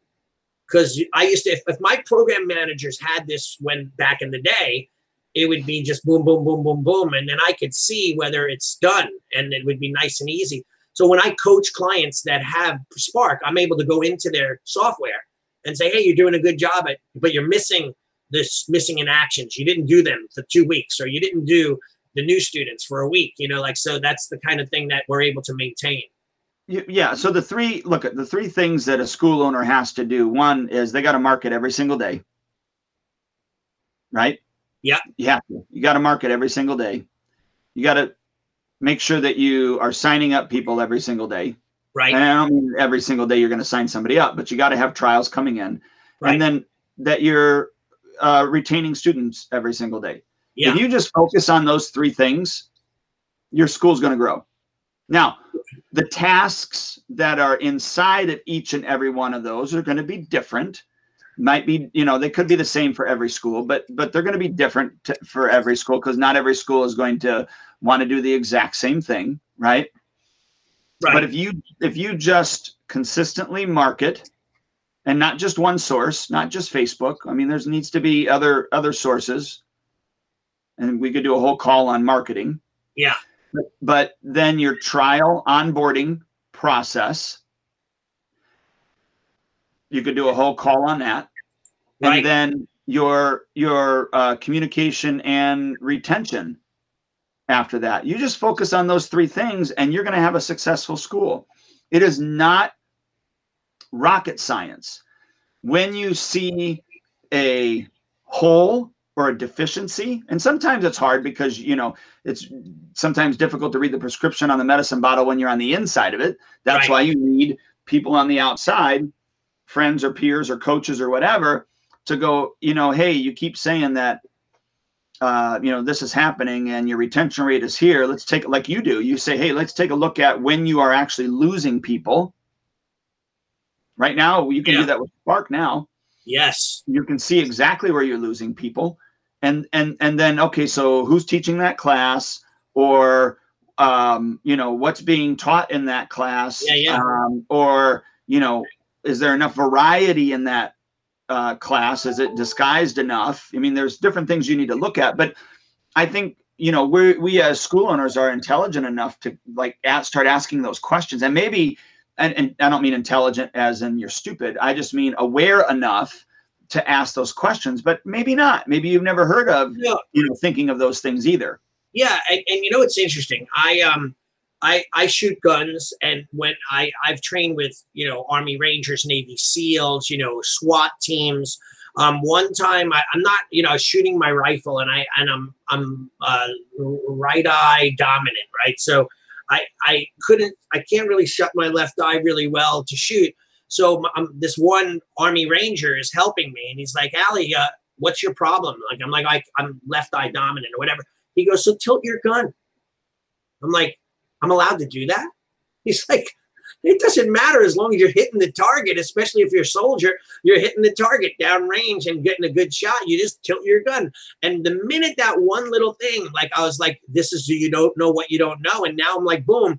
Because I used to, if, if my program managers had this when back in the day, it would be just boom, boom, boom, boom, boom. And then I could see whether it's done and it would be nice and easy. So when I coach clients that have Spark, I'm able to go into their software and say, hey, you're doing a good job at, but you're missing this missing in actions. You didn't do them for two weeks, or you didn't do the new students for a week. You know, like so that's the kind of thing that we're able to maintain. Yeah. So the three look at the three things that a school owner has to do. One is they got to market every single day. Right? Yeah. Yeah. You got to market every single day. You got to make sure that you are signing up people every single day. Right. And I don't mean every single day you're going to sign somebody up, but you got to have trials coming in. Right. And then that you're uh, retaining students every single day. Yeah. If you just focus on those three things, your school's going to grow. Now, the tasks that are inside of each and every one of those are going to be different. Might be, you know, they could be the same for every school, but but they're going to be different to, for every school because not every school is going to want to do the exact same thing, right? Right. But if you if you just consistently market and not just one source, not just Facebook. I mean, there's needs to be other other sources. And we could do a whole call on marketing. Yeah. But, but then your trial onboarding process, you could do a whole call on that. Right. And then your your uh, communication and retention after that. You just focus on those three things and you're going to have a successful school. It is not rocket science. When you see a hole or a deficiency and sometimes it's hard because you know it's sometimes difficult to read the prescription on the medicine bottle when you're on the inside of it that's Right. why you need people on the outside friends or peers or coaches or whatever to go you know hey you keep saying that uh, you know this is happening and your retention rate is here let's take like you do you say hey let's take a look at when you are actually losing people right now you can Yeah. do that with spark now. Yes. you can see exactly where you're losing people. And and and then okay so who's teaching that class? Or um you know what's being taught in that class? Yeah, yeah. um or you know is there enough variety in that uh, class? Is it disguised enough? I mean there's different things you need to look at but i think you know we we as school owners are intelligent enough to like ask, start asking those questions. And maybe and, and i don't mean intelligent as in you're stupid i just mean aware enough to ask those questions but maybe not maybe you've never heard of Yeah. you know thinking of those things either Yeah, and, and you know it's interesting. I um I I shoot guns and when I I've trained with, you know, Army Rangers, Navy SEALs, you know, SWAT teams. Um one time I, I'm not, you know, shooting my rifle and I and I'm I'm uh right eye dominant, right? So I I couldn't I can't really shut my left eye really well to shoot. So um, this one Army Ranger is helping me and he's like, Allie, uh, what's your problem? Like I'm like I, I'm left eye dominant or whatever. He goes, so tilt your gun. I'm like, I'm allowed to do that? He's like, it doesn't matter as long as you're hitting the target, especially if you're a soldier, you're hitting the target down range and getting a good shot. You just tilt your gun. And the minute that one little thing, like I was like, this is you don't know what you don't know. And now I'm like, boom,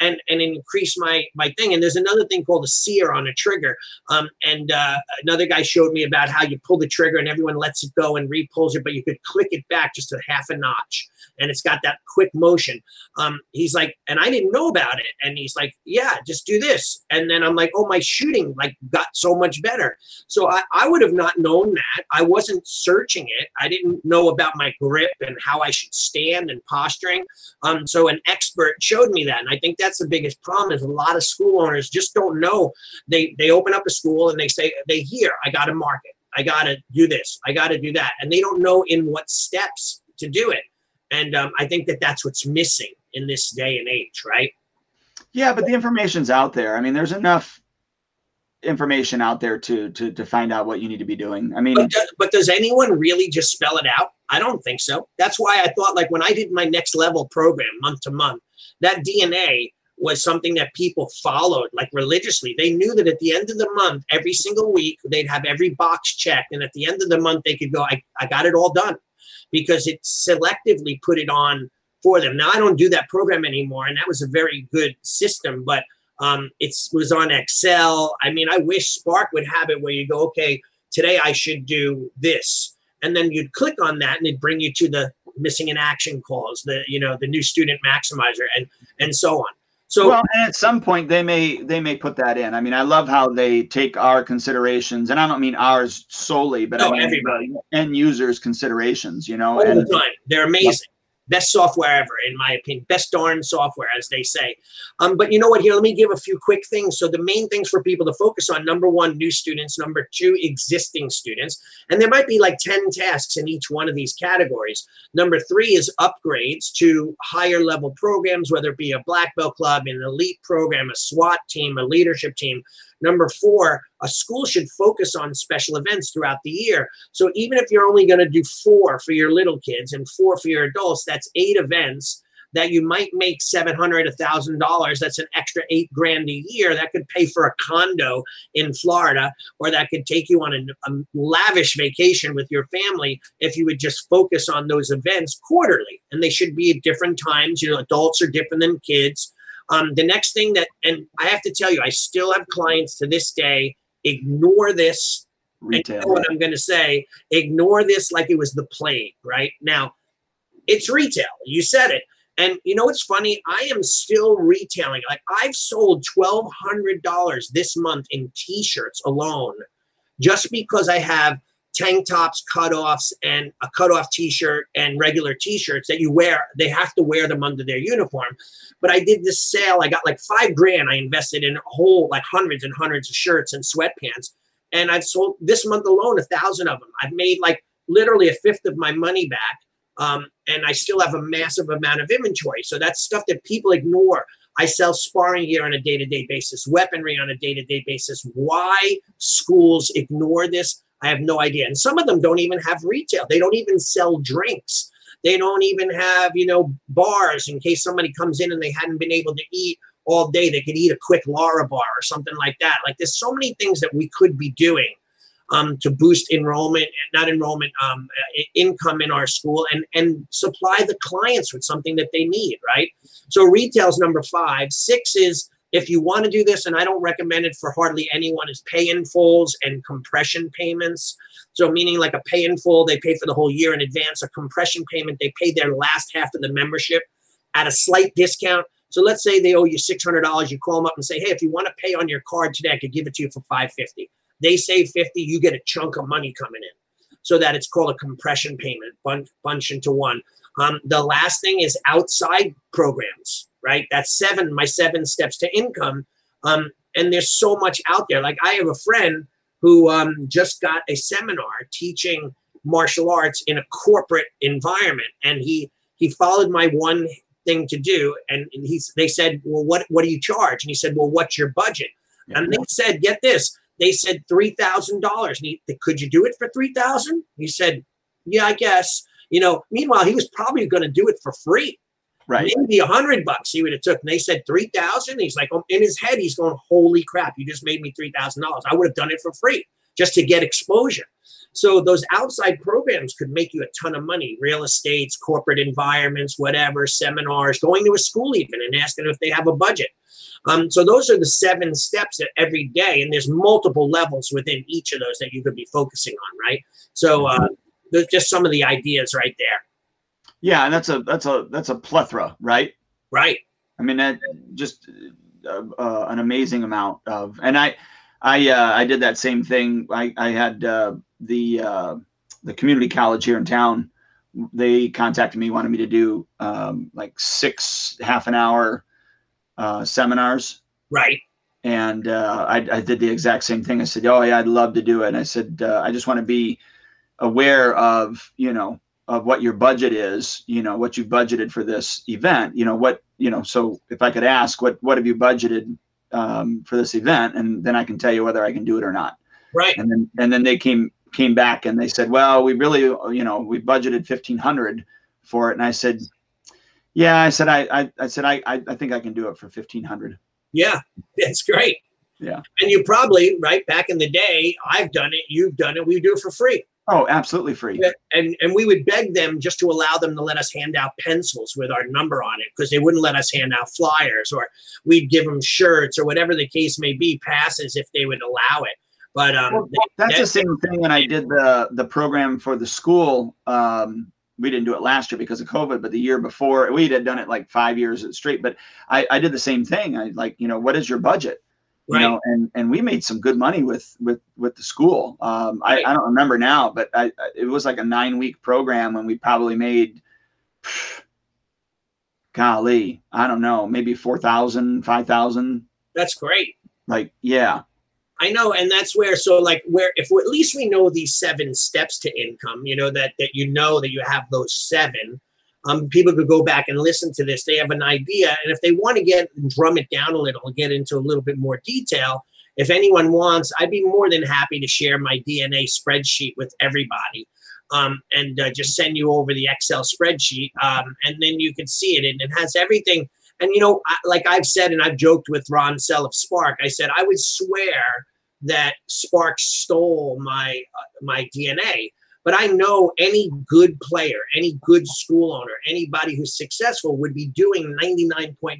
and and increase my my thing. And there's another thing called a sear on a trigger. Um, and uh, another guy showed me about how you pull the trigger and everyone lets it go and repulls it, but you could click it back just a half a notch. And it's got that quick motion. Um, he's like, and I didn't know about it. And he's like, yeah, just do this. And then I'm like, oh, my shooting like got so much better. So I, I would have not known that. I wasn't searching it. I didn't know about my grip and how I should stand and posturing. Um, so an expert showed me that. And I think that's the biggest problem is a lot of school owners just don't know. They they open up a school and they say, they hear, I got to market. I got to do this. I got to do that. And they don't know in what steps to do it. And um, I think that that's what's missing in this day and age, right? Yeah but the information's out there i mean there's enough information out there to to to find out what you need to be doing i mean But, do, but does anyone really just spell it out? I don't think so. That's why I thought, like, when I did my next level program month to month, that DNA was something that people followed like religiously. They knew that at the end of the month, every single week, they'd have every box checked. And at the end of the month, they could go, I, I got it all done because it selectively put it on for them. Now, I don't do that program anymore. And that was a very good system, but um, it was on Excel. I mean, I wish Spark would have it where you go, okay, today I should do this. And then you'd click on that and it'd bring you to the missing in action calls, the, you know, the new student maximizer and, and so on. So well and at some point they may they may put that in i mean i love how they take our considerations and i don't mean ours solely but No, i mean everybody. end users considerations you know all and the time. They're amazing. Best software ever, in my opinion. Best darn software, as they say. Um, but you know what? Here, let me give a few quick things. So the main things for people to focus on: number one, new students; number two, existing students. And there might be like ten tasks in each one of these categories. Number three is upgrades to higher level programs, whether it be a black belt club, an elite program, a SWAT team, a leadership team. Number four, a school should focus on special events throughout the year. So even if you're only going to do four for your little kids and four for your adults, that's eight events that you might make seven hundred, a thousand dollars. That's an extra eight grand a year. That could pay for a condo in Florida, or that could take you on a, a lavish vacation with your family if you would just focus on those events quarterly. And they should be at different times. You know, adults are different than kids. Um, the next thing that, and I have to tell you, I still have clients to this day ignore this retail know what I'm going to say. Ignore this like it was the plague, right? Now, it's retail. You said it. And you know what's funny? I am still retailing. Like I've sold twelve hundred dollars this month in T-shirts alone, just because I have tank tops, cutoffs, and a cutoff T-shirt and regular T-shirts that you wear. They have to wear them under their uniform. But I did this sale. I got like five grand. I invested in a whole like hundreds and hundreds of shirts and sweatpants and I've sold this month alone a thousand of them. I've made like literally a fifth of my money back. Um, and I still have a massive amount of inventory. So that's stuff that people ignore. I sell sparring gear on a day to day basis, weaponry on a day to day basis. Why schools ignore this, I have no idea. And some of them don't even have retail, they don't even sell drinks. They don't even have, you know, bars in case somebody comes in and they hadn't been able to eat all day. They could eat a quick Larabar or something like that. Like there's so many things that we could be doing um, to boost enrollment, not enrollment, um, uh, income in our school, and and supply the clients with something that they need. Right. So retail's number five. Six is if you want to do this, and I don't recommend it for hardly anyone, is pay in fulls and compression payments. So meaning like a pay in full, they pay for the whole year in advance. A compression payment, they pay their last half of the membership at a slight discount. So let's say they owe you six hundred dollars. You call them up and say, "Hey, if you want to pay on your card today, I could give it to you for $550." They save 50, you get a chunk of money coming in. So that it's called a compression payment, bunch, bunch into one. Um, the last thing is outside programs, right? That's seven, my seven steps to income. Um, and there's so much out there. Like I have a friend who um, just got a seminar teaching martial arts in a corporate environment, and he he followed my one thing to do, and he's they said, well, what what do you charge? And he said, well, what's your budget? Yeah. And they said, get this, they said three thousand dollars. And he, Could you do it for three thousand? He said, "Yeah, I guess." You know. Meanwhile, he was probably going to do it for free. Right. Maybe a hundred bucks he would have took. And they said three thousand. He's like, oh, in his head, he's going, "Holy crap! You just made me three thousand dollars. I would have done it for free just to get exposure." So those outside programs could make you a ton of money. Real estates, corporate environments, whatever, seminars, going to a school even and asking if they have a budget. Um, so those are the seven steps that every day, and there's multiple levels within each of those that you could be focusing on, right? So uh, there's just some of the ideas right there. Yeah, and that's a that's a that's a plethora, right? Right. I mean, that just uh, uh, an amazing amount of, and I, I, uh, I did that same thing. I, I had uh, the uh, the community college here in town. They contacted me, wanted me to do um, like six half an hour uh, seminars. Right. And uh, I, I, did the exact same thing. I said, "Oh yeah, I'd love to do it." And I said, uh, "I just want to be aware of you know of what your budget is. You know what you budgeted for this event. You know what you know. So if I could ask, what what have you budgeted um, for this event, and then I can tell you whether I can do it or not." Right. And then and then they came came back and they said, "Well, we really you know we budgeted fifteen hundred for it." And I said, yeah, I said I I, I said I, I I think I can do it for fifteen hundred. Yeah, that's great. Yeah. And you probably right back in the day, I've done it, you've done it, we do it for free. Oh, absolutely free. And and we would beg them just to allow them to let us hand out pencils with our number on it because they wouldn't let us hand out flyers or we'd give them shirts or whatever the case may be, passes if they would allow it. But um, well, that's they, the same thing when I did the the program for the school. Um, we didn't do it last year because of COVID, but the year before we had done it like five years straight. But I, I did the same thing. I like, you know, what is your budget? You right. know, and and we made some good money with with with the school. Um, right. I, I don't remember now, but I it was like a nine week program and we probably made golly, I don't know, maybe 4,000, 5,000. That's great. Like, yeah. I know, and that's where so like where if at least we know these seven steps to income, you know that that you know that you have those seven. Um, people could go back and listen to this. They have an idea, and if they want to get drum it down a little and get into a little bit more detail, if anyone wants, I'd be more than happy to share my DNA spreadsheet with everybody. Um, and uh, just send you over the Excel spreadsheet, um, and then you can see it, and it has everything and you know, I, like I've said, and I've joked with Ron Sell of Spark, I said I would swear that Spark stole my uh, my DNA. But I know any good player, any good school owner, anybody who's successful would be doing 99.9%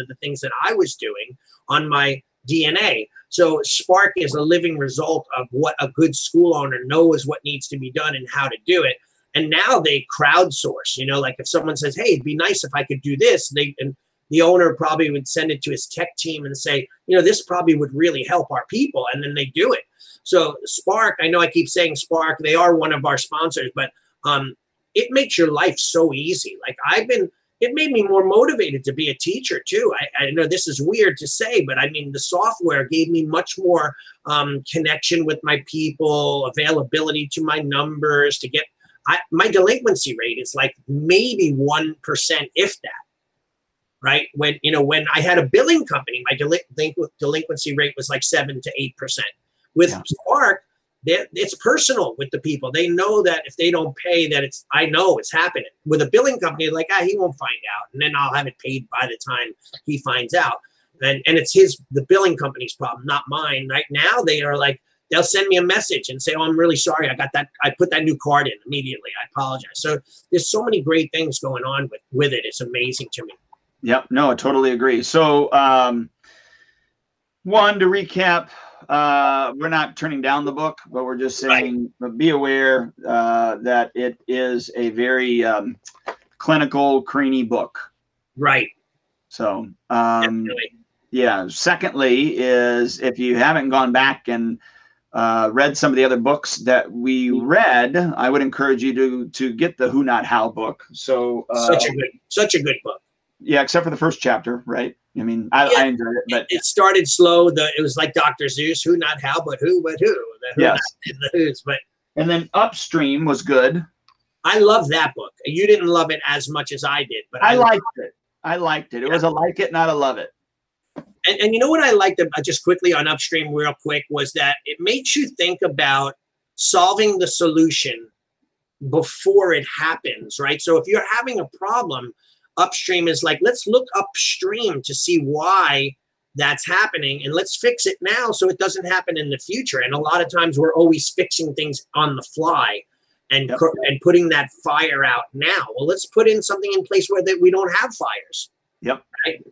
of the things that I was doing on my DNA. So Spark is a living result of what a good school owner knows what needs to be done and how to do it. And now they crowdsource, you know, like if someone says, Hey, it'd be nice if I could do this, they and the owner probably would send it to his tech team and say, you know, this probably would really help our people. And then they do it. So Spark, I know I keep saying Spark, they are one of our sponsors, but um, it makes your life so easy. Like I've been it made me more motivated to be a teacher too. I, I know this is weird to say, but I mean, the software gave me much more um, connection with my people, availability to my numbers to get. I, my delinquency rate is like maybe one percent, if that. Right when you know when I had a billing company, my delinqu- delinquency rate was like seven to eight percent. With yeah. Spark, it's personal with the people. They know that if they don't pay, that it's I know it's happening. With a billing company, like ah, he won't find out, and then I'll have it paid by the time he finds out. And and it's his the billing company's problem, not mine. Right now, they are like they'll send me a message and say, "Oh, I'm really sorry. I got that. I put that new card in immediately. I apologize." So there's so many great things going on with with it. It's amazing to me. Yep. No, I totally agree. So, um, one to recap uh, we're not turning down the book, but we're just saying right. be aware uh, that it is a very um, clinical, creamy book. Right. So, um, yeah. Secondly, is if you haven't gone back and uh, read some of the other books that we read, I would encourage you to to get the Who Not How book. So, uh, such a good, such a good book. Yeah, except for the first chapter, right? I mean, I, yeah, I enjoyed it, but it started slow. The it was like Dr. Seuss, who not how, but who, but who. The who yes. the who's, but and then Upstream was good. I love that book. You didn't love it as much as I did, but I, I liked it. it. I liked it. It yeah. was a like it, not a love it. And, and you know what I liked about just quickly on Upstream, real quick, was that it makes you think about solving the solution before it happens, right? So if you're having a problem, upstream is like let's look upstream to see why that's happening and let's fix it now so it doesn't happen in the future. And a lot of times we're always fixing things on the fly and yep. and putting that fire out now. Well let's put in something in place where that we don't have fires. Yep. Right?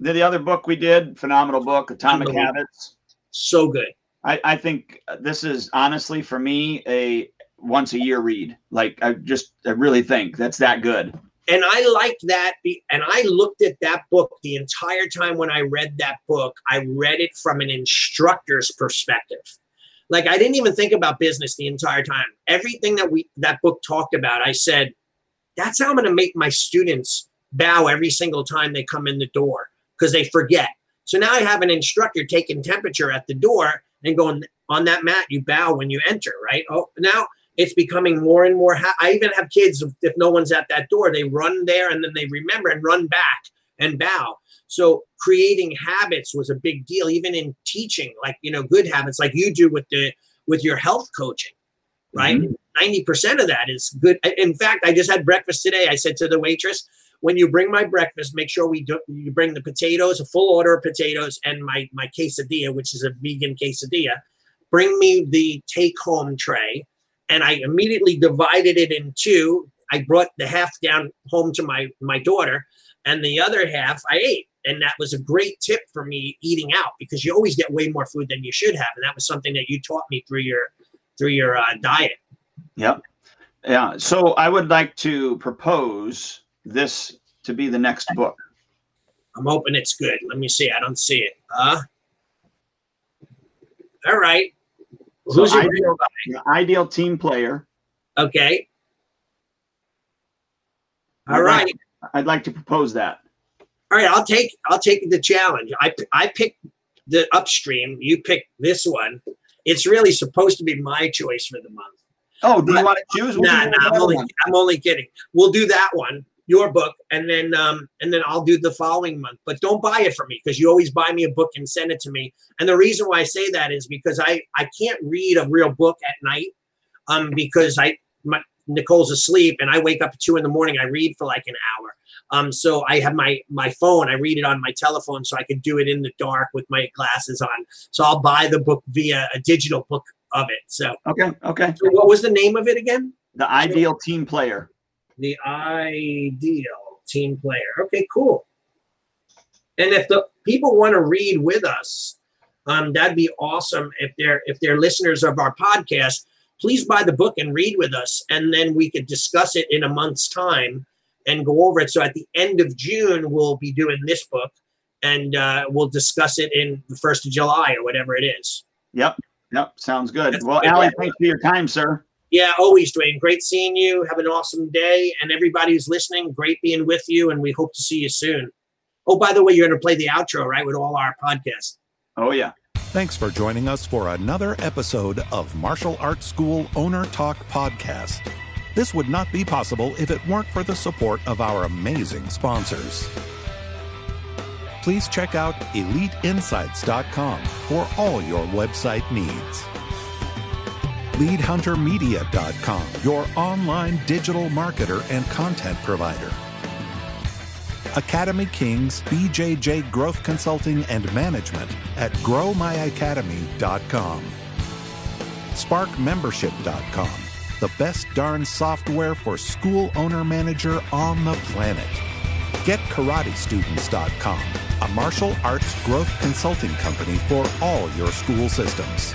The, the other book we did phenomenal book atomic habits. So good. I, I think this is honestly for me a once a year read. Like i just i really think that's that good and I liked that. And I looked at that book the entire time when I read that book. I read it from an instructor's perspective. Like I didn't even think about business the entire time. Everything that we that book talked about, I said, that's how I'm going to make my students bow every single time they come in the door because they forget. So now I have an instructor taking temperature at the door and going on that mat. You bow when you enter, right? Oh, now it's becoming more and more. Ha- I even have kids, if no one's at that door, they run there and then they remember and run back and bow. So creating habits was a big deal, even in teaching, like, you know, good habits like you do with the, with your health coaching, right? Mm-hmm. 90% of that is good. In fact, I just had breakfast today. I said to the waitress, when you bring my breakfast, make sure we do, you bring the potatoes, a full order of potatoes, and my my quesadilla, which is a vegan quesadilla. Bring me the take home tray, and I immediately divided it in two. I brought the half down home to my my daughter, and the other half I ate. And that was a great tip for me eating out because you always get way more food than you should have, and that was something that you taught me through your through your uh, diet. Yep. Yeah. So I would like to propose this to be the next book. I'm hoping it's good. Let me see. I don't see it. Uh, all right. Who's so your ideal, ideal team player? Okay. All I'd right. Like, I'd like to propose that. All right, I'll take I'll take the challenge. I I picked the upstream. You pick this one. It's really supposed to be my choice for the month. Oh, do but, you want to choose? We'll nah, nah, I'm only I'm only kidding. We'll do that one your book and then um and then I'll do the following month. But don't buy it from me because you always buy me a book and send it to me. And the reason why I say that is because I I can't read a real book at night um because I my Nicole's asleep and I wake up at two in the morning. I read for like an hour. Um, so I have my my phone. I read it on my telephone, so I can do it in the dark with my glasses on. So I'll buy the book via a digital book of it. So okay, okay. So what was the name of it again? The Ideal Team Player the ideal team player. Okay, cool. And if the people want to read with us, um, that'd be awesome. If they're if they're listeners of our podcast, please buy the book and read with us, and then we could discuss it in a month's time and go over it. So at the end of June, we'll be doing this book, and uh, we'll discuss it in the first of July or whatever it is. Yep. Yep. Sounds good. That's well, Allie, thanks for your time, sir. Yeah, always, Duane. Great seeing you. Have an awesome day. And everybody who's listening, great being with you. And we hope to see you soon. Oh, by the way, you're going to play the outro, right, with all our podcasts. Oh, yeah. Thanks for joining us for another episode of Martial Arts School Owner Talk Podcast. This would not be possible if it weren't for the support of our amazing sponsors. Please check out EliteInsights.com for all your website needs. LeadHunterMedia.com, your online digital marketer and content provider. Academy Kings BJJ Growth Consulting and Management at GrowMyAcademy.com. SparkMembership.com, the best darn software for school owner manager on the planet. GetKarateStudents.com, a martial arts growth consulting company for all your school systems.